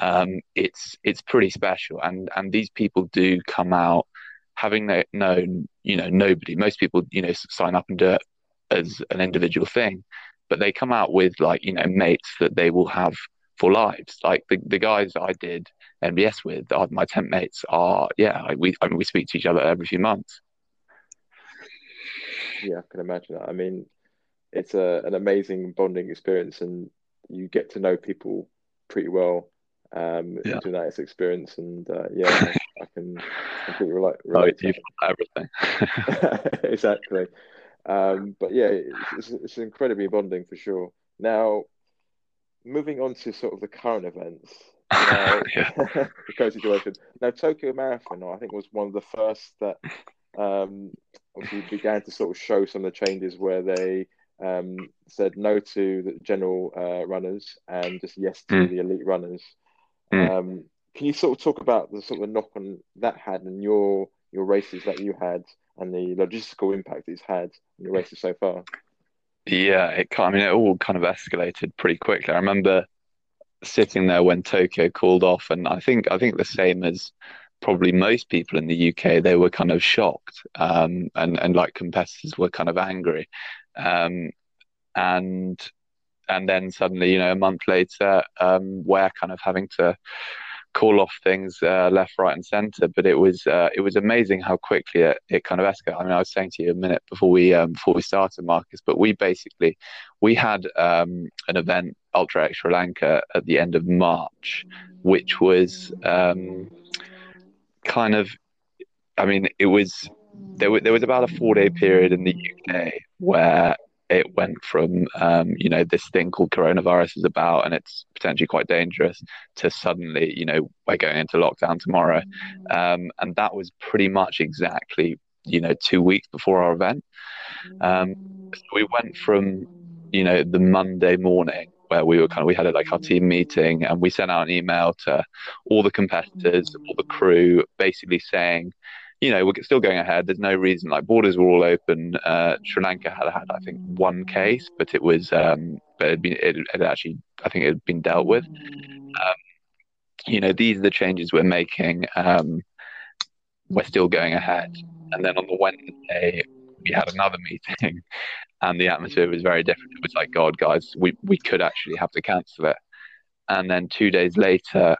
[SPEAKER 3] um, it's it's pretty special. And and these people do come out having known you know nobody. Most people you know sign up and do it as an individual thing but they come out with like you know mates that they will have for lives like the, the guys i did MDS with my tent mates are yeah we I mean, we speak to each other every few months
[SPEAKER 1] yeah, I can imagine that. I mean, it's a, an amazing bonding experience, and you get to know people pretty well um, yeah. doing that experience. And uh, yeah, I can completely relate. relate
[SPEAKER 3] oh, everything.
[SPEAKER 1] exactly. Um, but yeah, it's, it's, it's incredibly bonding for sure. Now, moving on to sort of the current events. Now, the current situation. Now, Tokyo Marathon, I think, was one of the first that um, began to sort of show some of the changes where they um, said no to the general uh, runners and just yes to mm. the elite runners. Mm. Um, can you sort of talk about the sort of knock on that had and your your races that you had and the logistical impact it's had in your races so far?
[SPEAKER 3] Yeah, it I mean it all kind of escalated pretty quickly. I remember sitting there when Tokyo called off, and I think I think the same as probably most people in the UK, they were kind of shocked, um, and and like competitors were kind of angry, um, and and then suddenly, you know, a month later, um, we're kind of having to call off things uh, left, right, and centre. But it was uh, it was amazing how quickly it, it kind of escalated. I mean, I was saying to you a minute before we um, before we started, Marcus, but we basically we had um, an event Ultra X Sri Lanka at the end of March, which was um, kind of, I mean, it was there. There was about a four day period in the UK where it went from um, you know this thing called coronavirus is about and it's potentially quite dangerous to suddenly you know we're going into lockdown tomorrow. Um, and that was pretty much exactly you know two weeks before our event. Um, so we went from you know the monday morning where we were kind of we had a, like our team meeting and we sent out an email to all the competitors, all the crew, basically saying, you know, we're still going ahead. There's no reason. Like borders were all open. Uh, Sri Lanka had had I think one case, but it was um, but it had been it had actually I think it had been dealt with. Um, you know, these are the changes we're making. Um, we're still going ahead. And then on the Wednesday, we had another meeting and the atmosphere was very different. It was like, God, guys, we, we could actually have to cancel it. And then two days later,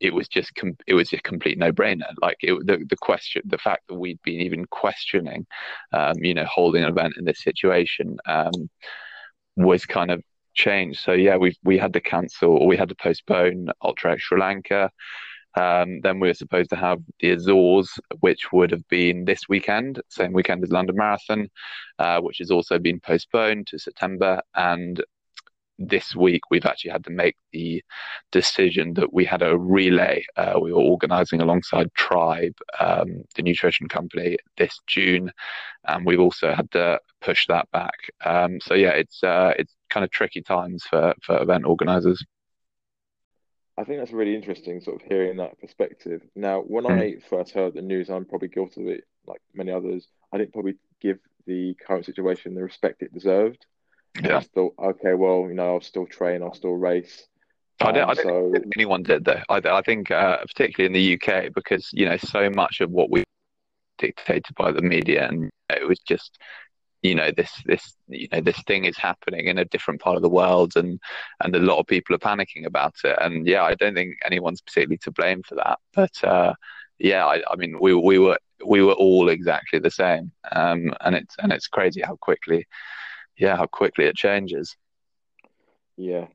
[SPEAKER 3] it was just com- it was a complete no brainer. Like it, the the question, the fact that we'd been even questioning, um, you know, holding an event in this situation um, was kind of changed. So yeah, we we had to cancel or we had to postpone Ultra Sri Lanka. Um, then we were supposed to have the Azores, which would have been this weekend, same weekend as London Marathon, uh, which has also been postponed to September. And this week, we've actually had to make the decision that we had a relay uh, we were organising alongside Tribe, um, the nutrition company, this June, and we've also had to push that back. Um, so yeah, it's uh, it's kind of tricky times for for event organisers.
[SPEAKER 1] I think that's really interesting, sort of hearing that perspective. Now, when mm. I first heard the news, I'm probably guilty of it, like many others. I didn't probably give the current situation the respect it deserved. Yeah. I thought, okay, well, you know, I'll still train, I'll still race.
[SPEAKER 3] I don't, um, I don't so... think anyone did though. I, I think, uh, particularly in the UK, because you know, so much of what we dictated by the media, and it was just you know this this you know this thing is happening in a different part of the world and and a lot of people are panicking about it and yeah i don't think anyone's particularly to blame for that but uh, yeah I, I, mean we we were we were all exactly the same um, and it's and it's crazy how quickly yeah how quickly it changes
[SPEAKER 1] yeah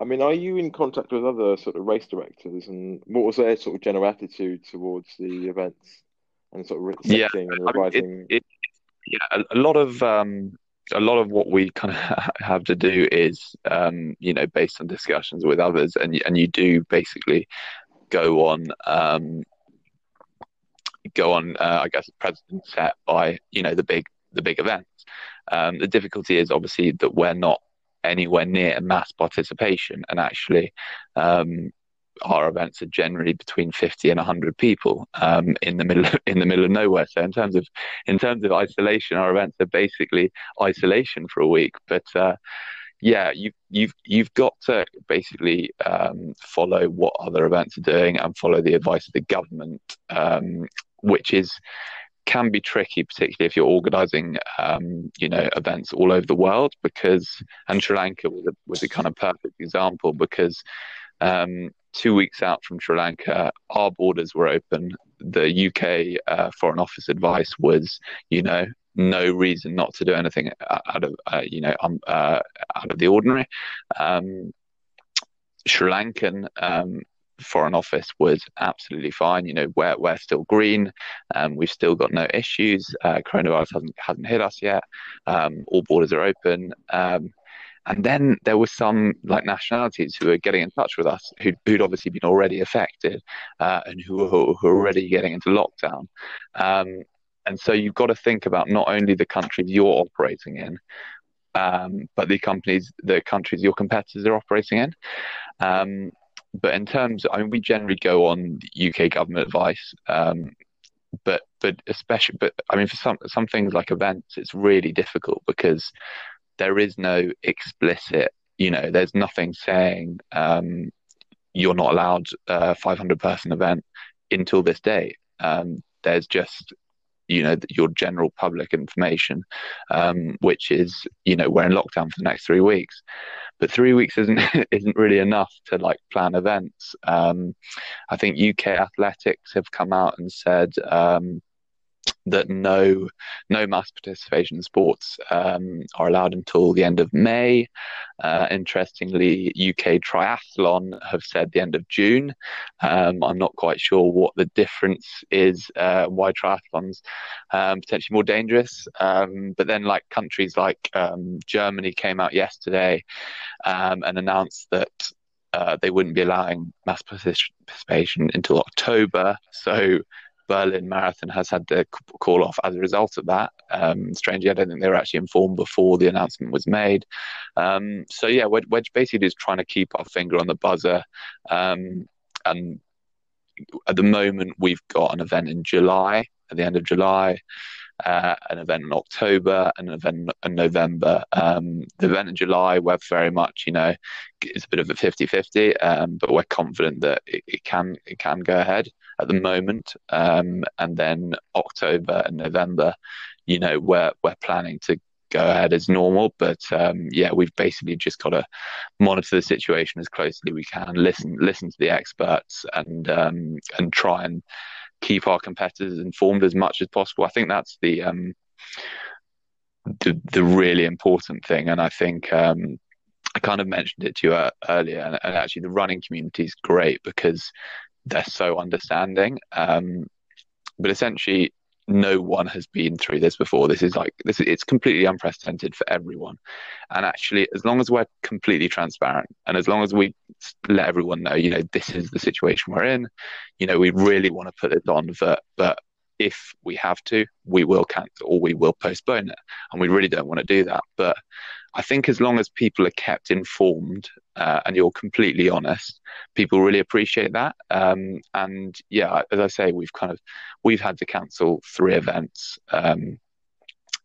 [SPEAKER 1] I mean, are you in contact with other sort of race directors, and what was their sort of general attitude towards the events and sort of setting yeah, and revising? I mean, it, it,
[SPEAKER 3] yeah, a, a lot of um, a lot of what we kind of have to do is, um, you know, based on discussions with others, and and you do basically go on, um, go on, uh, I guess, precedent set by you know the big the big events. Um, the difficulty is obviously that we're not anywhere near mass participation, and actually, um, our events are generally between 50 and 100 people um, in the middle in the middle of nowhere. So in terms of in terms of isolation, our events are basically isolation for a week. But uh, yeah, you, you've you've got to basically um, follow what other events are doing and follow the advice of the government, um, which is can be tricky, particularly if you're organising, um, you know, events all over the world. Because and Sri Lanka was a, was a kind of perfect example because um, two weeks out from Sri Lanka, our borders were open. The UK uh, Foreign Office advice was, you know, no reason not to do anything out of uh, you know um, uh, out of the ordinary. Um, Sri Lankan um, Foreign Office was absolutely fine. You know, we're we're still green. Um, we've still got no issues. Uh, coronavirus hasn't hasn't hit us yet. Um, all borders are open. Um, and then there were some like nationalities who were getting in touch with us who'd, who'd obviously been already affected uh, and who were, who were already getting into lockdown. Um, and so you've got to think about not only the countries you're operating in, um, but the companies, the countries your competitors are operating in. Um, but in terms, I mean, we generally go on UK government advice, um, but but especially, but I mean, for some some things like events, it's really difficult because there is no explicit, you know, there's nothing saying um, you're not allowed a 500 person event until this day. Um, there's just you know your general public information, um, which is you know we're in lockdown for the next three weeks, but three weeks isn't isn't really enough to like plan events. Um, I think UK athletics have come out and said um, that no no mass participation in sports um, are allowed until the end of May. Uh, interestingly, UK Triathlon have said the end of June. Um, I'm not quite sure what the difference is, uh, why triathlons um, potentially more dangerous. Um, but then, like countries like um, Germany came out yesterday um, and announced that uh, they wouldn't be allowing mass participation until October. So Berlin Marathon has had to call off as a result of that. Um, strangely, I don't think they were actually informed before the announcement was made. Um, so yeah, we're, we're, basically just trying to keep our finger on the buzzer. Um, and at the moment, we've got an event in July, at the end of July. Uh, an event in October, and an event in November. Um, the event in July, we're very much, you know, it's a bit of a 50-50, um, but we're confident that it, it, can it can go ahead at the moment. Um, and then October and November, you know, we're we're planning to go ahead as normal. But um, yeah, we've basically just got to monitor the situation as closely as we can, listen listen to the experts, and um, and try and keep our competitors informed as much as possible. I think that's the um, the, the really important thing, and I think. Um, I kind of mentioned it to you uh, earlier, and, and, actually, the running community is great because they're so understanding. Um, but essentially, no one has been through this before. This is like this. Is, it's completely unprecedented for everyone. And actually, as long as we're completely transparent, and as long as we let everyone know, you know, this is the situation we're in. You know, we really want to put this on, but but if we have to, we will cancel or we will postpone it, and we really don't want to do that. But I think as long as people are kept informed uh, and you're completely honest, people really appreciate that. Um, and yeah, as I say, we've kind of we've had to cancel three events. Um,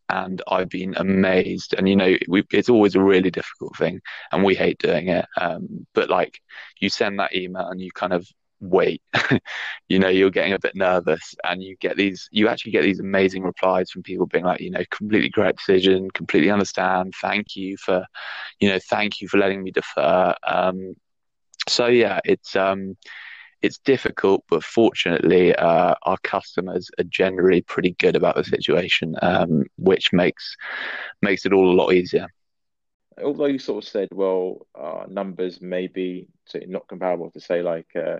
[SPEAKER 3] and I've been amazed. And you know, we, it's always a really difficult thing, and we hate doing it. Um, but like, you send that email, and you kind of wait. You know you're getting a bit nervous and you get these you actually get these amazing replies from people being like you know completely correct decision completely understand thank you for you know thank you for letting me defer. Um so yeah it's um it's difficult but fortunately uh, our customers are generally pretty good about the situation um, which makes makes it all a lot easier.
[SPEAKER 1] Although you sort of said well uh, numbers may be not comparable to say like uh,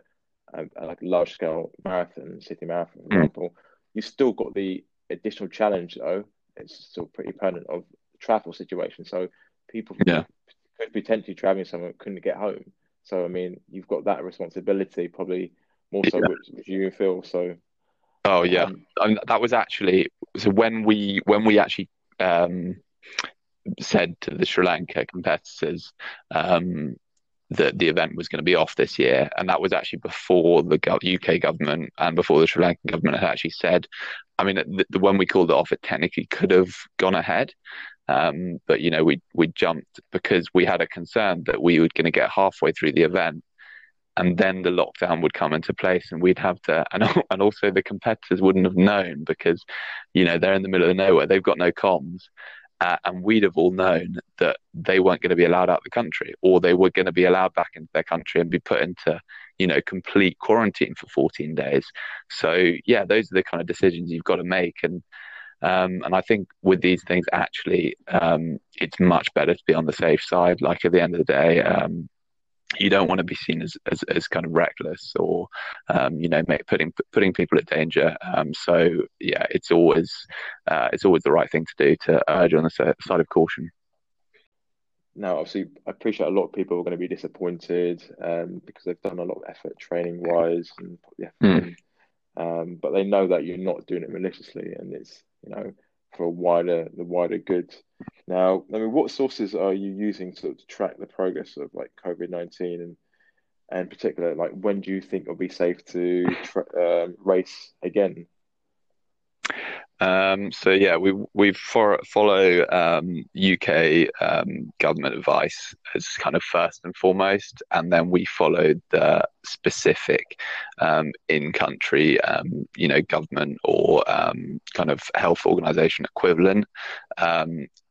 [SPEAKER 1] a, like large scale marathon, city marathon, for mm. example, you still got the additional challenge though. It's still pretty permanent of the travel situation. So people
[SPEAKER 3] yeah.
[SPEAKER 1] could potentially traveling somewhere couldn't get home. So I mean, you've got that responsibility probably more so yeah. with, with you Phil. So
[SPEAKER 3] oh yeah, um, I mean, that was actually so when we when we actually um, said to the Sri Lanka competitors, um, that the event was going to be off this year, and that was actually before the UK government and before the Sri Lankan government had actually said. I mean, the, the when we called it off, it technically could have gone ahead, um, but you know, we we jumped because we had a concern that we were going to get halfway through the event, and then the lockdown would come into place, and we'd have to, and and also the competitors wouldn't have known because, you know, they're in the middle of nowhere, they've got no comms, uh, and we'd have all known that they weren't going to be allowed out of the country, or they were going to be allowed back into their country and be put into, you know, complete quarantine for 14 days. So yeah, those are the kind of decisions you've got to make, and um, and I think with these things, actually, um, it's much better to be on the safe side. Like at the end of the day, um, you don't want to be seen as, as, as kind of reckless or um, you know make, putting putting people at danger. Um, so yeah, it's always uh, it's always the right thing to do to urge on the side of caution.
[SPEAKER 1] Now, obviously, I appreciate a lot of people are going to be disappointed um, because they've done a lot of effort training wise and yeah, mm. um, but they know that you're not doing it maliciously, and it's you know for a wider the wider good. Now, I mean, what sources are you using to, to track the progress of like COVID nineteen and and particular like when do you think it'll be safe to tra- um, race again?
[SPEAKER 3] Um, so yeah, we we for, follow um, UK um, government advice as kind of first and foremost, and then we follow the specific um, in-country, um, you know, government or um, kind of health organisation equivalent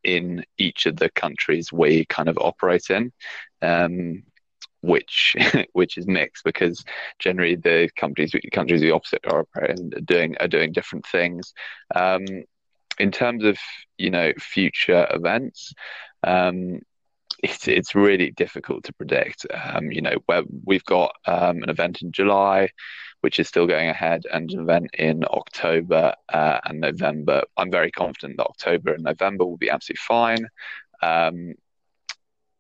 [SPEAKER 3] in each of the countries we kind of operate in which which is mixed because generally the companies countries the opposite are doing are doing different things. Um, in terms of you know future events, um, it's it's really difficult to predict. Um, you know, where we've got um, an event in July, which is still going ahead, and an event in October uh, and November. I'm very confident that October and November will be absolutely fine. Um,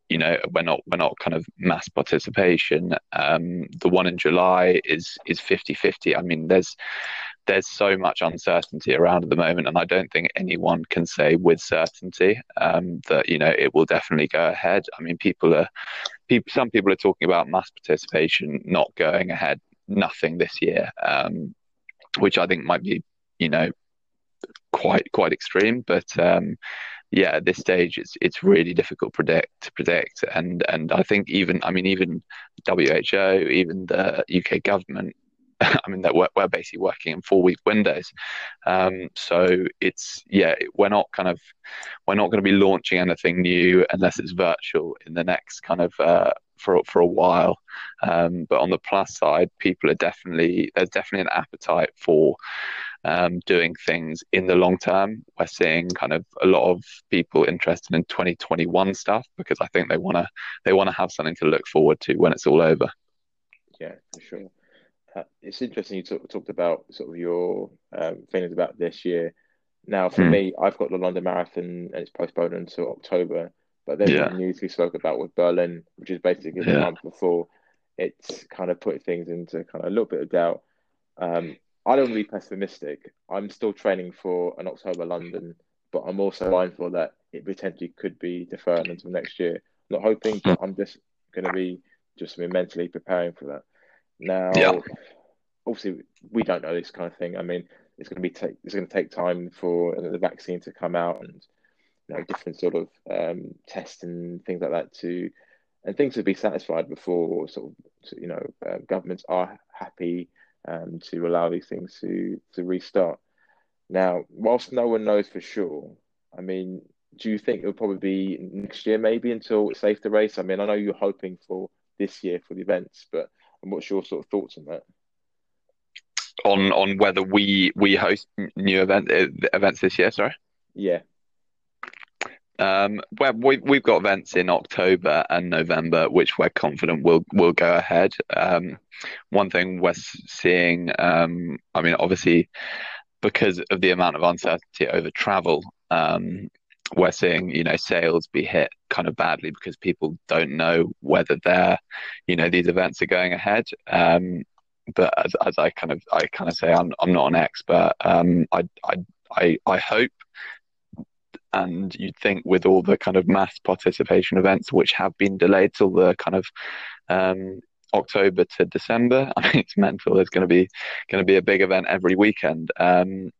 [SPEAKER 3] you know we're not we're not kind of mass participation. Um, the one in july is is 50 50 i mean there's there's so much uncertainty around at the moment and i don't think anyone can say with certainty um, that you know it will definitely go ahead. I mean people are people some people are talking about mass participation not going ahead nothing this year um, which i think might be you know quite quite extreme. But um, yeah, at this stage, it's it's really difficult predict to predict, and and I think even I mean even WHO, even the UK government, I mean that we're, we're basically working in four week windows, um, so it's yeah we're not kind of we're not going to be launching anything new unless it's virtual in the next kind of uh, for for a while. Um, but on the plus side, people are definitely there's definitely an appetite for um, doing things in the long term. We're seeing kind of a lot of people interested in 2021 stuff because I think they want to they want to have something to look forward to when it's all over.
[SPEAKER 1] Yeah, for sure. Uh, it's interesting you talk, talked about sort of your um, feelings about this year. Now, for mm. me, I've got the London Marathon and it's postponed until October. But then yeah. the news we spoke about with Berlin, which is basically the yeah. month before, it's kind of put things into kind of a little bit of doubt. Um, I don't want to be pessimistic. I'm still training for an October London, but I'm also mindful that it potentially could be deferred until next year. I'm not hoping, but I'm just going to be just mentally preparing for that. Now, yeah. obviously, we don't know this kind of thing. I mean, it's going to be take it's going to take time for the vaccine to come out and you know different sort of um, tests and things like that to and things to be satisfied before sort of you know uh, governments are happy um, to allow these things to to restart. Now, whilst no one knows for sure, I mean, do you think it'll probably be next year maybe until it's safe to race? I mean, I know you're hoping for this year for the events, but what's your sort of thoughts on that?
[SPEAKER 3] On on whether we we host new event uh, events this year? Sorry.
[SPEAKER 1] Yeah.
[SPEAKER 3] Um, we, we've got events in October and November, which we're confident will will go ahead. Um, one thing we're seeing, um, I mean, obviously, because of the amount of uncertainty over travel, um, we're seeing, you know, sales be hit kind of badly because people don't know whether they're, you know, these events are going ahead. Um, but as, as I kind of I kind of say, I'm I'm not an expert. Um, I I I I hope and you'd think with all the kind of mass participation events which have been delayed till the kind of um, October to December. I mean, it's mental. There's going to be going to be a big event every weekend. Um,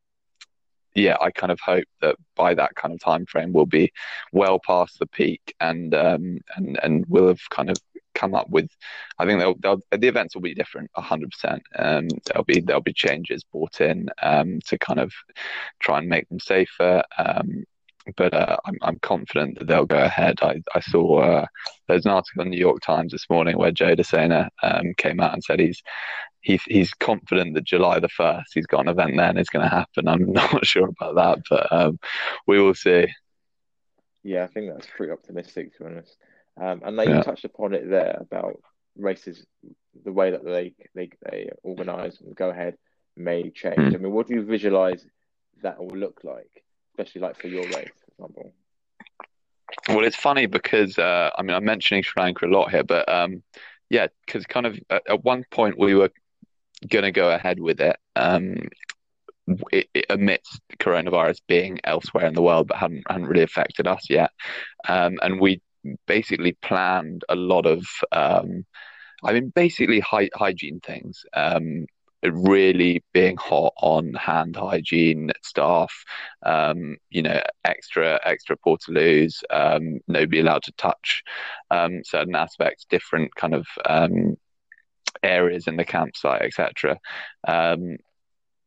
[SPEAKER 3] yeah, I kind of hope that by that kind of time frame we'll be well past the peak and um, and and we'll have kind of come up with. I think they'll, they'll, the events will be different, hundred percent. Um, there'll be there'll be changes brought in um, to kind of try and make them safer. Um, but uh, I'm, I'm confident that they'll go ahead. I, I saw uh, there's an article in the New York Times this morning where Joe DeSena um, came out and said he's he's he's confident that July the first he's got an event then is going to happen. I'm not sure about that, but um, we will see.
[SPEAKER 1] Yeah, I think that's pretty optimistic to be honest. Um, and they yeah. touched upon it there about races, the way that they they they organise and go ahead may change. Mm. I mean, what do you visualize that will look like? Especially like for your race, for example?
[SPEAKER 3] Well, it's funny because uh, I mean I'm mentioning Sri Lanka a lot here, but um, yeah, because kind of at, at, one point we were going to go ahead with it, um, it, it, amidst coronavirus being elsewhere in the world, but hadn't hadn't really affected us yet, um, and we basically planned a lot of. Um, I mean, basically hy- hygiene things. Um, really being hot on hand hygiene staff, um, you know, extra extra portaloos, um, nobody allowed to touch um, certain aspects, different kind of um, areas in the campsite, etc. Um,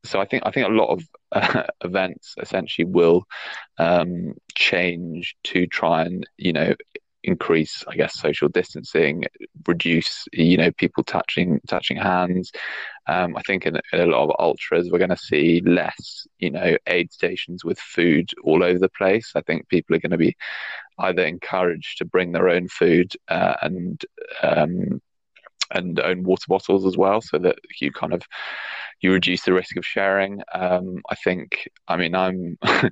[SPEAKER 3] so I think I think a lot of uh, events essentially will um, change to try and you know increase, I guess, social distancing, reduce, you know, people touching touching hands. Um, I think in, in, a lot of ultras, we're going to see less, you know, aid stations with food all over the place. I think people are going to be either encouraged to bring their own food uh, and um, and own water bottles as well, so that you kind of you reduce the risk of sharing. Um, I think, I mean, I'm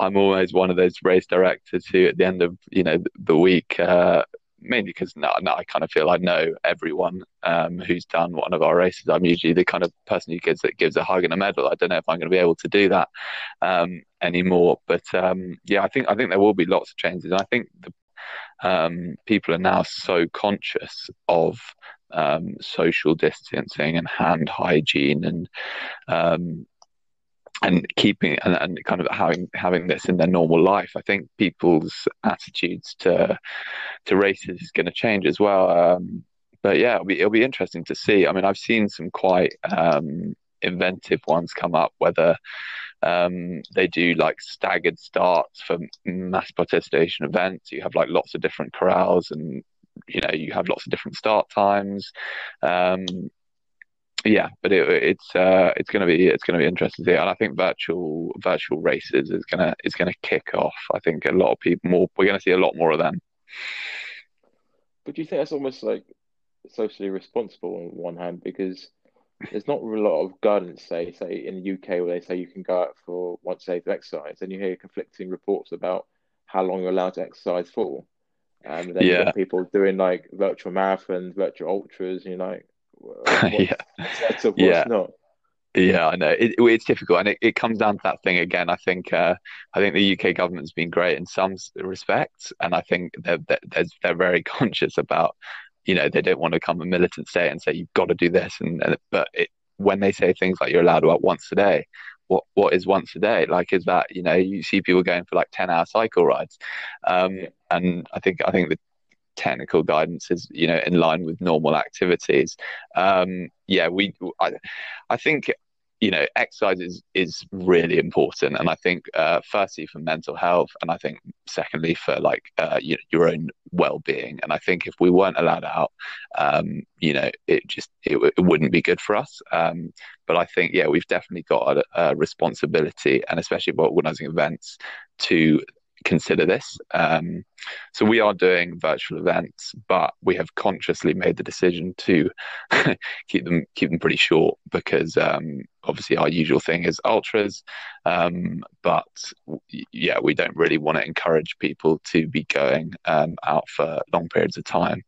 [SPEAKER 3] I'm always one of those race directors who, at the end of you know the week, uh, mainly because now, now I kind of feel I know everyone um, who's done one of our races. I'm usually the kind of person who gives that gives a hug and a medal. I don't know if I'm going to be able to do that um, anymore, but um, yeah, I think I think there will be lots of changes. I think the um, people are now so conscious of um, social distancing and hand hygiene and um, and keeping and, and kind of having having this in their normal life. I think people's attitudes to to races is going to change as well. Um, but yeah, it'll be it'll be interesting to see. I mean, I've seen some quite um, inventive ones come up, whether um, they do like staggered starts for mass participation events. You have like lots of different corrals, and you know you have lots of different start times. Um, yeah, but it, it's uh, it's going to be it's going to be interesting to see, and I think virtual virtual races is gonna is gonna kick off. I think a lot of people more we're going to see a lot more of them.
[SPEAKER 1] But do you think that's almost like socially responsible on one hand because there's not a lot of guidance, say, say in the UK where they say you can go out for once a day to exercise, and you hear conflicting reports about how long you're allowed to exercise for. Um, and then yeah. you got people doing like virtual marathons, virtual ultras, and you're like,
[SPEAKER 3] yeah. yeah.
[SPEAKER 1] not.
[SPEAKER 3] Yeah, I know it, it's difficult, and it, it comes down to that thing again. I think uh, I think the UK government's been great in some respects, and I think they're they're, they're very conscious about you know they don't want to come a militant state and say you've got to do this, and, and but it, when they say things like you're allowed walk once a day, what what is once a day? Like is that you know you see people going for like ten hour cycle rides, um, and I think I think the technical guidance is you know in line with normal activities. Um yeah we i, I think you know exercise is is really important. And i think uh, firstly for mental health and i think secondly for like uh, you know, your own well-being. And i think if we weren't allowed out um, you know it just it, it, wouldn't be good for us. Um, but i think yeah we've definitely got a, a responsibility and especially by organizing events to consider this. Um, so we are doing virtual events, but we have consciously made the decision to keep them keep them pretty short because um, obviously our usual thing is ultras, um, but yeah, we don't really want to encourage people to be going um, out for long periods of time.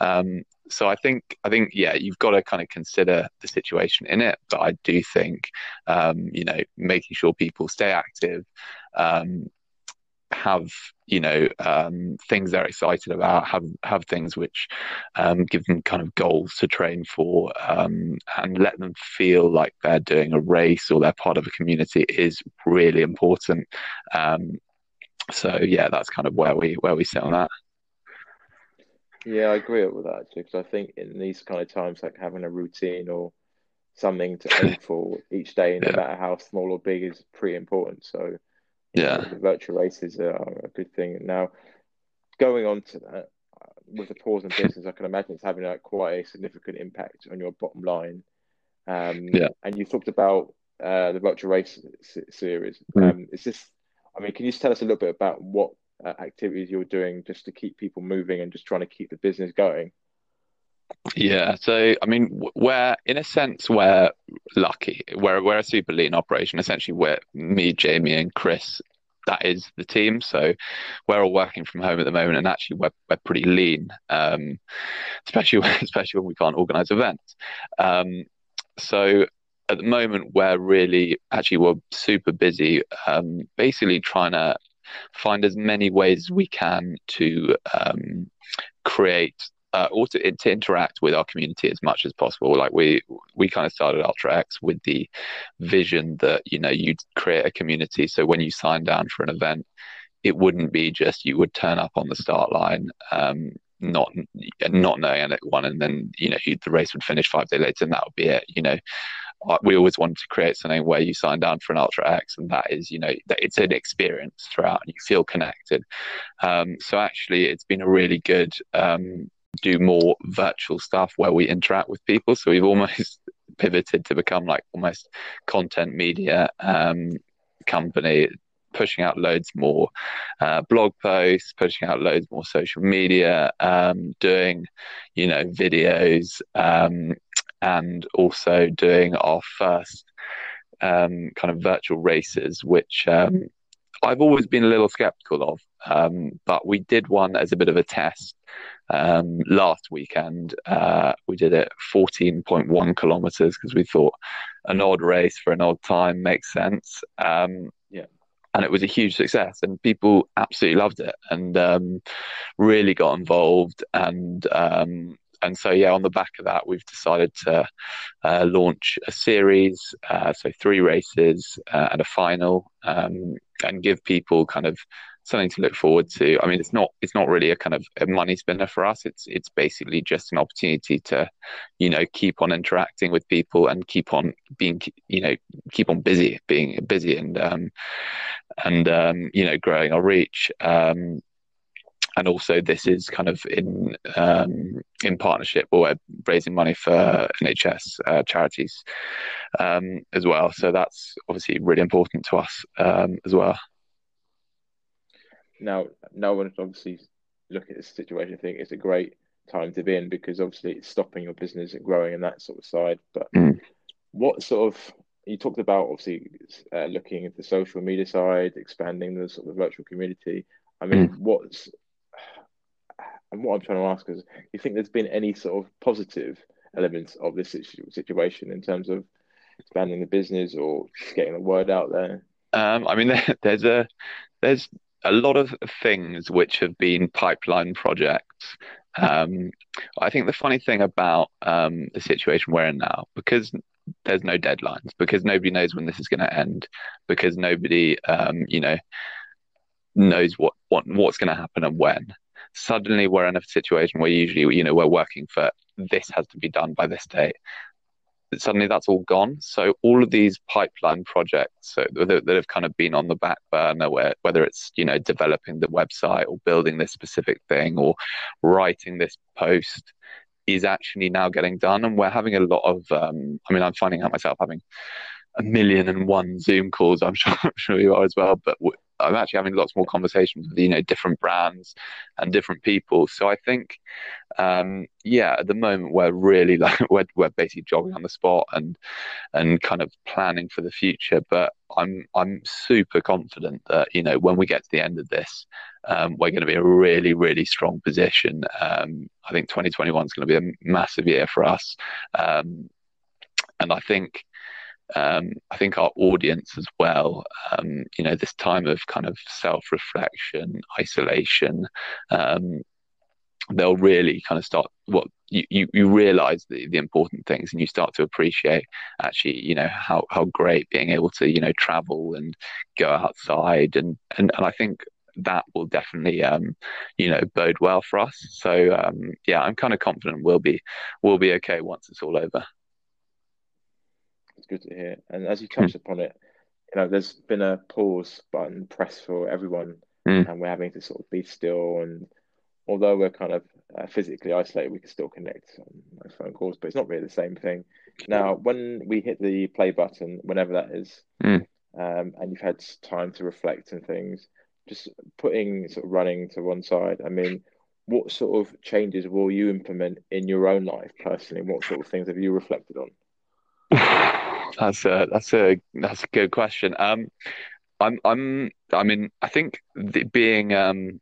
[SPEAKER 3] Um, so I think I think yeah, you've got to kind of consider the situation in it. But I do think um, you know making sure people stay active, um, have you know um, things they're excited about, have have things which um, give them kind of goals to train for, um, and let them feel like they're doing a race or they're part of a community is really important. Um, so yeah, that's kind of where we where we sit on that.
[SPEAKER 1] Yeah, I agree with that actually, because I think in these kind of times, like having a routine or something to aim for each day, no yeah. matter how small or big, is pretty important. So
[SPEAKER 3] yeah,
[SPEAKER 1] the virtual races are a good thing. Now, going on to that, uh, with the pause in business, I can imagine it's having like quite a significant impact on your bottom line. Um,
[SPEAKER 3] yeah,
[SPEAKER 1] and you talked about uh, the virtual race series. Mm. Um, is this? I mean, can you just tell us a little bit about what uh, activities you're doing just to keep people moving and just trying to keep the business going?
[SPEAKER 3] Yeah, so I mean, we're in a sense we're lucky. We're we're a super lean operation. Essentially, we're me, Jamie, and Chris. That is the team. So we're all working from home at the moment, and actually we're we're pretty lean, um, especially especially when we can't organise events. Um, so at the moment we're really actually we're super busy, um, basically trying to find as many ways we can to um, create uh, or to, interact with our community as much as possible. Like we we kind of started Ultra X with the vision that you know you'd create a community. So when you sign down for an event, it wouldn't be just you would turn up on the start line. Um, not not knowing anyone, and then you know the race would finish five days later, and that would be it. You know, we always wanted to create something where you sign down for an Ultra X, and that is, you know, it's an experience throughout, and you feel connected. Um, so actually, it's been a really good um, do more virtual stuff where we interact with people. So we've almost pivoted to become like almost content media um, company pushing out loads more uh, blog posts, pushing out loads more social media, um, doing, you know, videos, um, and also doing our first um, kind of virtual races, which um, I've always been a little skeptical of. Um, but we did one as a bit of a test um, last weekend. Uh, we did it 14.1 kilometers because we thought an odd race for an odd time makes sense. Um,
[SPEAKER 1] yeah.
[SPEAKER 3] And it was a huge success, and people absolutely loved it and um, really got involved. And um, and so yeah, on the back of that, we've decided to uh, launch a series, uh, so three races uh, and a final, um, and give people kind of something to look forward to. I mean, it's not it's not really a kind of a money spinner for us. It's it's basically just an opportunity to, you know, keep on interacting with people and keep on being, you know, keep on busy, being busy and um, and um, you know, growing our reach. Um, and also this is kind of in um, in partnership or raising money for NHS uh, charities um, as well. So that's obviously really important to us um, as well.
[SPEAKER 1] Now, no one obviously look at this situation and think it's a great time to be in because obviously it's stopping your business and growing and that sort of side. But
[SPEAKER 3] mm.
[SPEAKER 1] what sort of you talked about obviously uh, looking at the social media side, expanding the sort of virtual community. I mean, mm. what's and what I'm trying to ask is, do you think there's been any sort of positive elements of this situation in terms of expanding the business or getting the word out there?
[SPEAKER 3] Um, I mean, there's a there's a lot of things which have been pipeline projects. Um, I think the funny thing about um, the situation we're in now, because there's no deadlines, because nobody knows when this is going to end, because nobody, um, you know, knows what, what what's going to happen and when suddenly we're in a situation where usually you know we're working for this has to be done by this date suddenly that's all gone. So all of these pipeline projects so that, that have kind of been on the back burner where whether it's you know developing the website or building this specific thing or writing this post is actually now getting done. And we're having a lot of um, i mean i'm finding out myself having a million and one zoom calls i'm sure, I'm sure you are as well but I'm actually having lots more conversations with you know different brands and different people. So I think, um, yeah, at the moment we're really like we're we're basically jogging on the spot and and kind of planning for the future. But I'm I'm super confident that you know when we get to the end of this, um, we're going to be a really really strong position. Um, I think 2021 is going to be a massive year for us, um, and I think um, I think our audience as well, um, you know, this time of kind of self reflection, isolation, um, they'll really kind of start what you, you, you realize the, the important things and you start to appreciate actually you know how, how great being able to you know travel and go outside and and, and I think that will definitely um you know bode well for us. So um yeah I'm kind of confident we'll be we'll be okay once it's all over
[SPEAKER 1] good to hear and as you touched mm. upon it you know there's been a pause button press for everyone mm. and we're having to sort of be still and although we're kind of uh, physically isolated, we can still connect on phone calls, but it's not really the same thing. Now, when we hit the play button, whenever that is, mm. um, and you've had time to reflect and things, just putting sort of running to one side. I mean, what sort of changes will you implement in your own life personally? What sort of things have you reflected on?
[SPEAKER 3] That's a that's a that's a good question. Um, I'm I'm I mean I think being um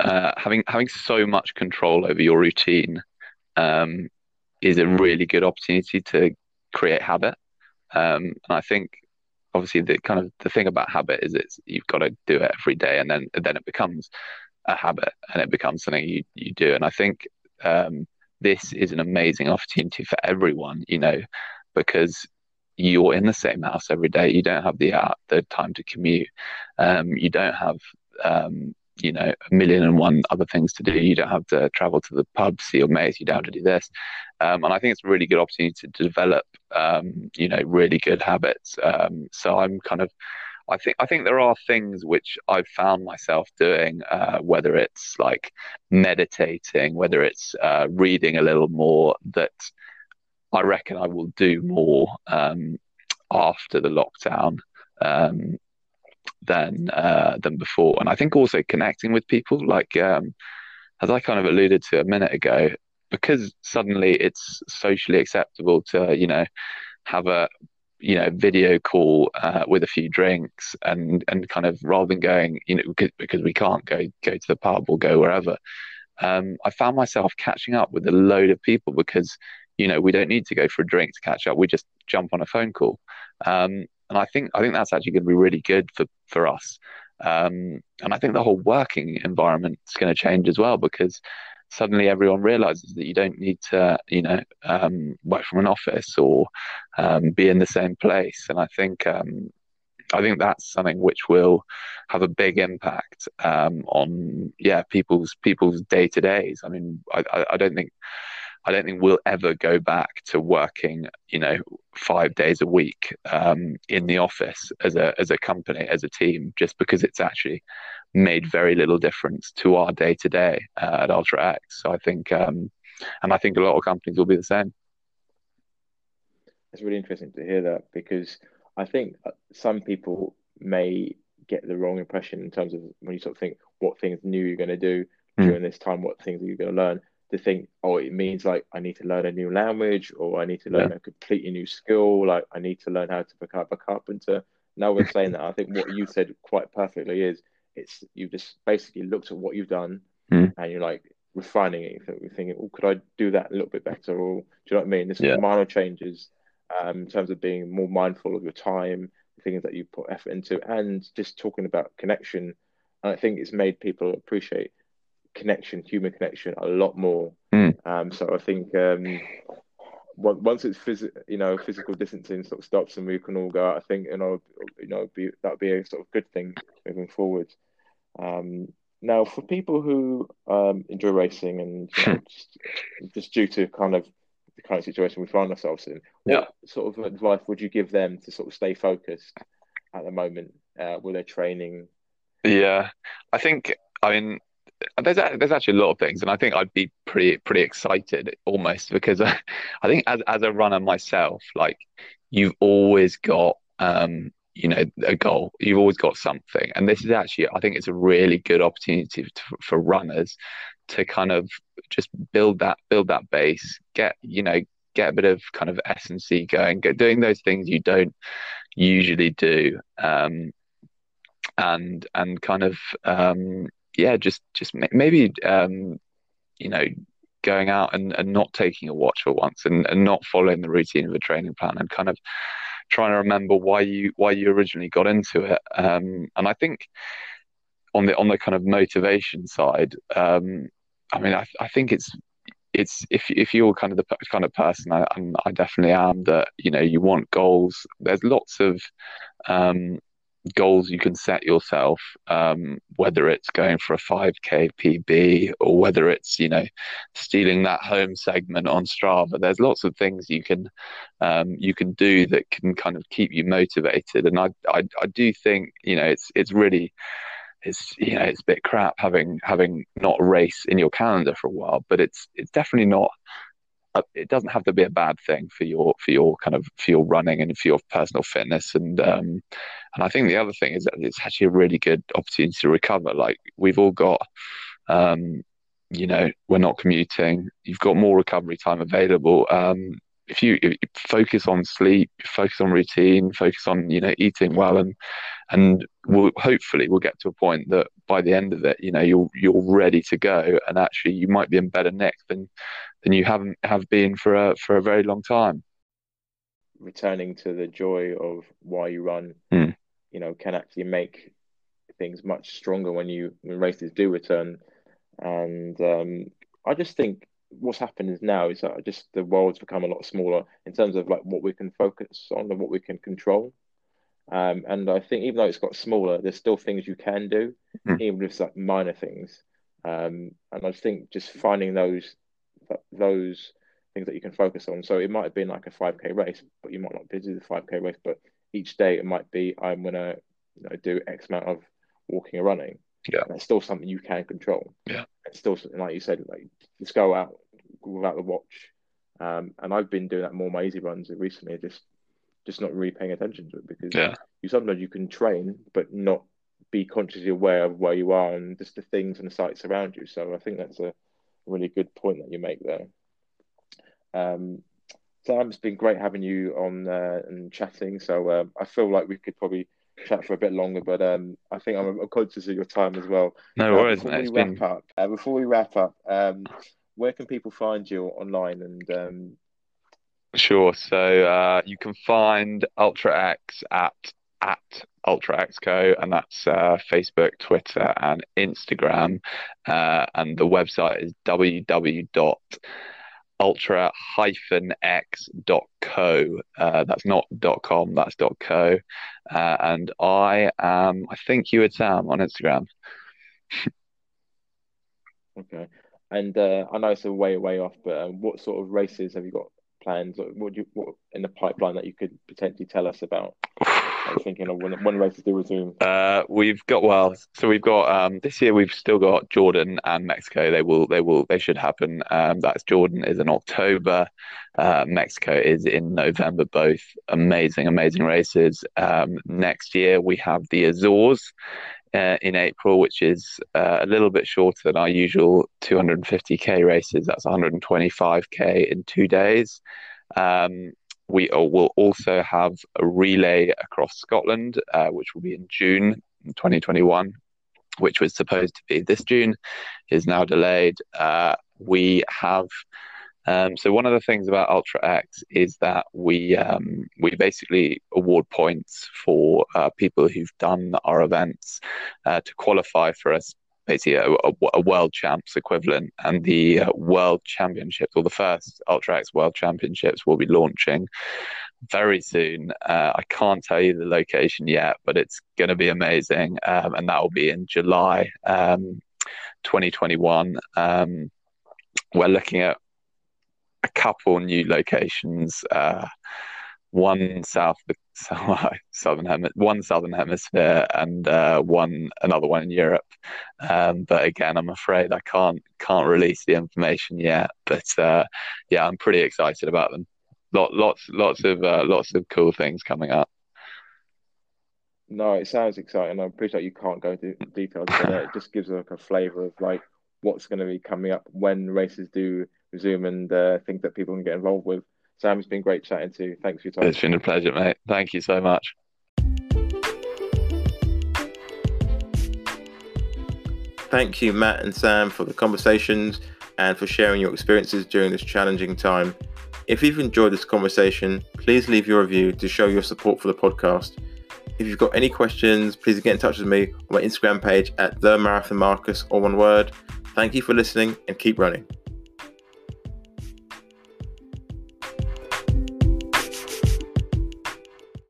[SPEAKER 3] uh, having having so much control over your routine um, is a really good opportunity to create habit. Um, and I think obviously the kind of the thing about habit is it's you've got to do it every day, and then then it becomes a habit, and it becomes something you you do. And I think um, this is an amazing opportunity for everyone, you know, because you're in the same house every day. You don't have the uh, the time to commute. Um, you don't have um, you know a million and one other things to do. You don't have to travel to the pub, see your mates. You don't have to do this, um, and I think it's a really good opportunity to develop, um, you know, really good habits. Um, so I'm kind of, I think I think there are things which I've found myself doing, uh, whether it's like meditating, whether it's uh, reading a little more, that I reckon I will do more um, after the lockdown. Um, than uh, than before. And I think also connecting with people, like um, as I kind of alluded to a minute ago, because suddenly it's socially acceptable to you know have a you know video call uh, with a few drinks and and kind of rather than going you know because, because we can't go go to the pub or go wherever um, i found myself catching up with a load of people because you know we don't need to go for a drink to catch up we just jump on a phone call um, and I think I think that's actually going to be really good for for us. Um, and I think the whole working environment is going to change as well because suddenly everyone realizes that you don't need to, you know, um, work from an office or um, be in the same place. And I think um, I think that's something which will have a big impact um, on yeah people's people's day to days. I mean, I, I, I don't think I don't think we'll ever go back to working, you know, five days a week um, in the office as a as a company, as a team, just because it's actually made very little difference to our day to day at Ultra X. So I think, um, and I think a lot of companies will be the same.
[SPEAKER 1] It's really interesting to hear that because I think uh, some people may get the wrong impression in terms of when you sort of think what things new you're going to do mm. during this time, what things are you going to learn to think, oh, it means like I need to learn a new language or I need to learn yeah. a completely new skill. Like I need to learn how to become a carpenter. No one's saying that. I think what you said quite perfectly is it's you've just basically looked at what you've done mm. and you're like refining it. You're thinking, oh, could I do that a little bit better? Or do you know what I mean? There's yeah. minor changes um, in terms of being more mindful of your time, the things that you put effort into, and just talking about connection. And I think it's made people appreciate connection, human connection, a lot more. Mm. Um, so I think um, once it's phys- you know physical distancing sort of stops and we can all go out, I think you know you know be, that'd be a sort of good thing moving forward. Um, now, for people who um, enjoy racing and you know, just, just, due to kind of the current situation we find ourselves in,
[SPEAKER 3] yeah.
[SPEAKER 1] what sort of advice would you give them to sort of stay focused at the moment uh, with their training?
[SPEAKER 3] Yeah, I think I mean there's there's actually a lot of things, and I think I'd be pretty pretty excited almost because I, I think as as a runner myself, like you've always got um you know a goal, you've always got something, and this is actually I think it's a really good opportunity to, for runners to kind of just build that build that base, get you know get a bit of kind of S and C going, get doing those things you don't usually do. Um, and and kind of um, yeah, just just maybe um, you know going out and, and not taking a watch for once and, and not following the routine of a training plan and kind of trying to remember why you why you originally got into it. Um, and I think on the on the kind of motivation side, um, I mean, I, I think it's it's if if you're kind of the kind of person I, I definitely am that you know you want goals. There's lots of um, goals you can set yourself, um, whether it's going for a 5k PB or whether it's you know stealing that home segment on Strava. There's lots of things you can um, you can do that can kind of keep you motivated, and I, I I do think you know it's it's really it's you know it's a bit crap having having not a race in your calendar for a while, but it's it's definitely not it doesn't have to be a bad thing for your for your kind of for your running and for your personal fitness. And um and I think the other thing is that it's actually a really good opportunity to recover. Like we've all got um you know we're not commuting. You've got more recovery time available. Um if you, if you focus on sleep focus on routine focus on you know eating well and and we'll hopefully we'll get to a point that by the end of it you know you're you're ready to go and actually you might be in better nick than than you haven't have been for a for a very long time
[SPEAKER 1] returning to the joy of why you run
[SPEAKER 3] mm.
[SPEAKER 1] you know can actually make things much stronger when you when races do return and um, i just think what's happened is now is that just the world's become a lot smaller in terms of like what we can focus on and what we can control um, and I think even though it's got smaller, there's still things you can do,
[SPEAKER 3] mm.
[SPEAKER 1] even if it's like minor things. Um, and I just think just finding those those things that you can focus on. So it might have been like a 5k race, but you might not do the 5k race. But each day it might be I'm gonna you know, do X amount of walking or running.
[SPEAKER 3] Yeah,
[SPEAKER 1] and it's still something you can control.
[SPEAKER 3] Yeah,
[SPEAKER 1] it's still something like you said, like just go out without the watch. Um, and I've been doing that more my easy runs recently, just just not really paying attention to it because
[SPEAKER 3] yeah.
[SPEAKER 1] you sometimes you can train but not be consciously aware of where you are and just the things and the sights around you. So I think that's a really good point that you make there. Um, Sam, it's been great having you on uh, and chatting. So uh, I feel like we could probably chat for a bit longer, but um, I think I'm, I'm, conscious of your time as well.
[SPEAKER 3] No uh, worries,
[SPEAKER 1] before
[SPEAKER 3] mate.
[SPEAKER 1] We wrap been... up, uh, before we wrap up, um, where can people find you online and um,
[SPEAKER 3] Sure. So uh, you can find Ultra X at at Ultra X Co, and that's uh, Facebook, Twitter, and Instagram. Uh, and the website is www.ultra-x.co. Uh, that's not dot .com, that's dot .co. Uh, and I am, I think you would Sam on Instagram.
[SPEAKER 1] okay. And uh, I know it's a way, way off, but um, what sort of races have you got plans? What do you what in the pipeline that you could potentially tell us about? Thinking of when, when races do resume.
[SPEAKER 3] Uh, we've got well, so we've got um, this year. We've still got Jordan and Mexico. They will, they will, they should happen. Um, that's Jordan is in October. Uh, Mexico is in November. Both amazing, amazing races. Um, next year we have the Azores. Uh, in April, which is uh, a little bit shorter than our usual 250k races. That's 125k in two days. Um, we will also have a relay across Scotland, uh, which will be in June 2021, which was supposed to be this June, is now delayed. Uh, we have um, so one of the things about Ultra X is that we um, we basically award points for uh, people who've done our events uh, to qualify for us basically a, a, a, world champs equivalent and the uh, world championships or the first ultra x world championships will be launching very soon uh, i can't tell you the location yet but it's going to be amazing um, and that will be in july um, 2021 um, we're looking at a couple new locations. Uh, one south southern hemisphere, one southern hemisphere, and uh, one another one in Europe. Um, but again, I'm afraid I can't can't release the information yet. But uh, yeah, I'm pretty excited about them. Lot, lots lots of uh, lots of cool things coming up.
[SPEAKER 1] No, it sounds exciting. I appreciate you can't go into details, but uh, it just gives like a flavour of like what's going to be coming up when races do resume and uh, things that people can get involved with. Sam, it's been great chatting to you. Thanks for your time.
[SPEAKER 3] It's been a pleasure, mate. Thank you so much.
[SPEAKER 1] Thank you, Matt and Sam, for the conversations. and for sharing your experiences during this challenging time. If you've enjoyed this conversation, please leave your review to show your support for the podcast. If you've got any questions, please get in touch with me on my Instagram page at the Marathon Marcus, or one word. Thank you for listening and keep running.